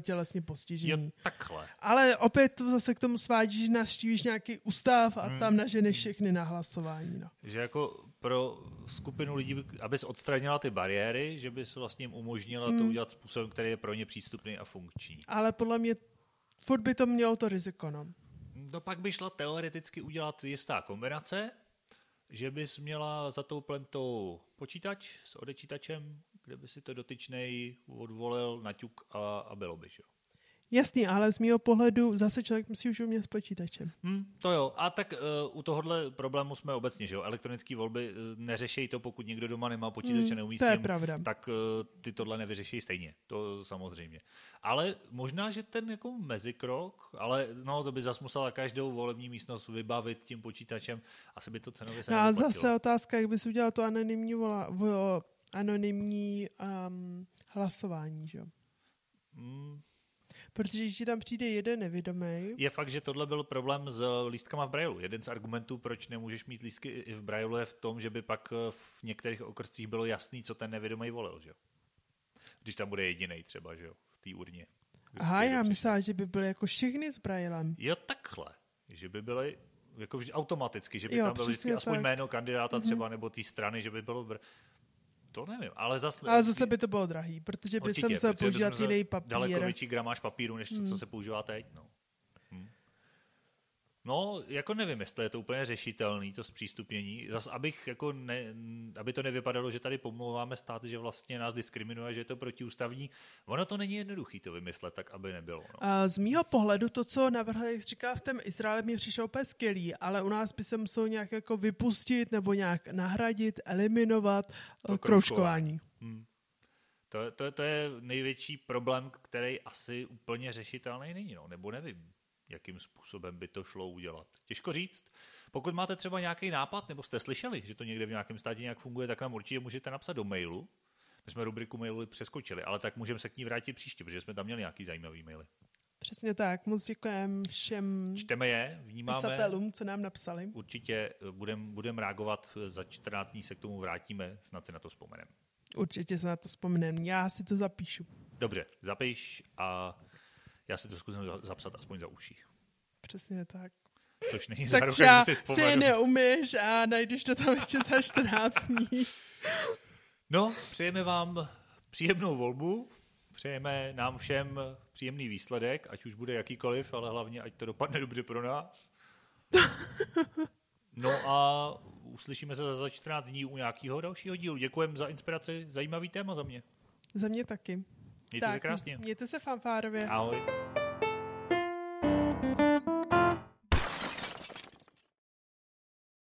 Speaker 1: tělesně postižený.
Speaker 2: Jo, takhle.
Speaker 1: Ale opět to zase k tomu svádí, že naštívíš nějaký ústav a
Speaker 2: Hmm.
Speaker 1: tam naženeš všechny na hlasování. No.
Speaker 2: Že jako pro skupinu lidí, abys odstranila ty bariéry, že bys vlastně jim umožnila
Speaker 1: Hmm.
Speaker 2: to udělat způsobem, který je pro ně přístupný a funkční.
Speaker 1: Ale podle mě furt by to mělo to riziko. No.
Speaker 2: No pak by šla teoreticky udělat jistá kombinace, že bys měla za tou plentou počítač s odečítačem, kde by si to dotyčnej odvolil, naťuk a, a bylo by, že jo.
Speaker 1: Jasný, ale z mého pohledu zase člověk musí už umět s počítačem.
Speaker 2: Hm, to jo. A tak uh, u tohohle problému jsme obecně, že jo. Elektronické volby uh, neřešejí to, pokud někdo doma nemá počítač a
Speaker 1: Hmm,
Speaker 2: neumí
Speaker 1: to
Speaker 2: s
Speaker 1: je
Speaker 2: ním,
Speaker 1: pravda.
Speaker 2: tak uh, ty tohle nevyřeší stejně. To samozřejmě. Ale možná, že ten jako mezikrok, ale no, to by zas musela každou volební místnost vybavit tím počítačem. Asi by to cenově se
Speaker 1: No a zase otázka, jak bys udělal to anonymní, vola, vo, anonymní um, hlasování, že jo?
Speaker 2: Hmm,
Speaker 1: Protože když ti tam přijde jeden nevědomý,
Speaker 2: Je fakt, že tohle byl problém s lístkama v Brailu. Jeden z argumentů, proč nemůžeš mít lístky i v Brailu, je v tom, že by pak eh, v některých okrscích bylo jasný, co ten nevědomý volil, že jo? Když tam bude jediný třeba, že jo, v té urně.
Speaker 1: aha, já myslela, že by byly jako všechny s Braillem.
Speaker 2: Jo, takhle. Že by byly jako vždy automaticky, že by
Speaker 1: Jo,
Speaker 2: tam bylo vždycky aspoň
Speaker 1: tak. Mhm.
Speaker 2: jméno kandidáta třeba, nebo té strany, že by bylo... Br... To nevím, ale zase...
Speaker 1: Ale zase by to bylo drahý, protože by jsem se používat jiný
Speaker 2: Daleko
Speaker 1: papír.
Speaker 2: větší gramáž papíru, než to, co se používá teď. No. No, jako nevím, jestli je to úplně řešitelný, to zpřístupnění. Zas, abych jako ne, aby to nevypadalo, že tady pomlouváme stát, že vlastně nás diskriminuje, že je to protiústavní. Ono to není jednoduchý to vymyslet, tak aby nebylo. No.
Speaker 1: A z mýho pohledu to, co navrhl, jak jsi říkal, v tom Izraeli mi přišlo úplně skvělý, ale u nás by se muselo nějak jako vypustit nebo nějak nahradit, eliminovat
Speaker 2: To
Speaker 1: to kroužkování.
Speaker 2: Hm. To, to, to je největší problém, který asi úplně řešitelný není, no, nebo nevím, jakým způsobem by to šlo udělat. Těžko říct. Pokud máte třeba nějaký nápad, nebo jste slyšeli, že to někde v nějakém státě nějak funguje, tak nám určitě můžete napsat do mailu. My jsme rubriku mailu přeskočili, ale tak můžeme se k ní vrátit příště, protože jsme tam měli nějaký zajímavý maily.
Speaker 1: Přesně tak, moc děkujeme všem
Speaker 2: Čteme je, vnímáme.
Speaker 1: pisatelům, co nám napsali.
Speaker 2: Určitě budeme budem reagovat, za 14 dní se k tomu vrátíme, snad si na to vzpomeneme.
Speaker 1: Určitě se na to vzpomeneme. Já si to zapíšu.
Speaker 2: Dobře, zapiš a já si to zkusím za- zapsat aspoň za uší.
Speaker 1: Přesně tak.
Speaker 2: Což není
Speaker 1: Tak
Speaker 2: záruka,
Speaker 1: třeba
Speaker 2: že si
Speaker 1: si
Speaker 2: vzpomenu.
Speaker 1: neumíš a najdeš to tam ještě za 14 dní.
Speaker 2: No, přejeme vám příjemnou volbu, přejeme nám všem příjemný výsledek, ať už bude jakýkoliv, ale hlavně, ať to dopadne dobře pro nás. No a uslyšíme se za 14 dní u nějakého dalšího dílu. Děkujeme za inspiraci, zajímavý téma za mě.
Speaker 1: Za mě taky.
Speaker 2: Mějte se krásně.
Speaker 1: Mějte se fanfárově.
Speaker 2: Ahoj.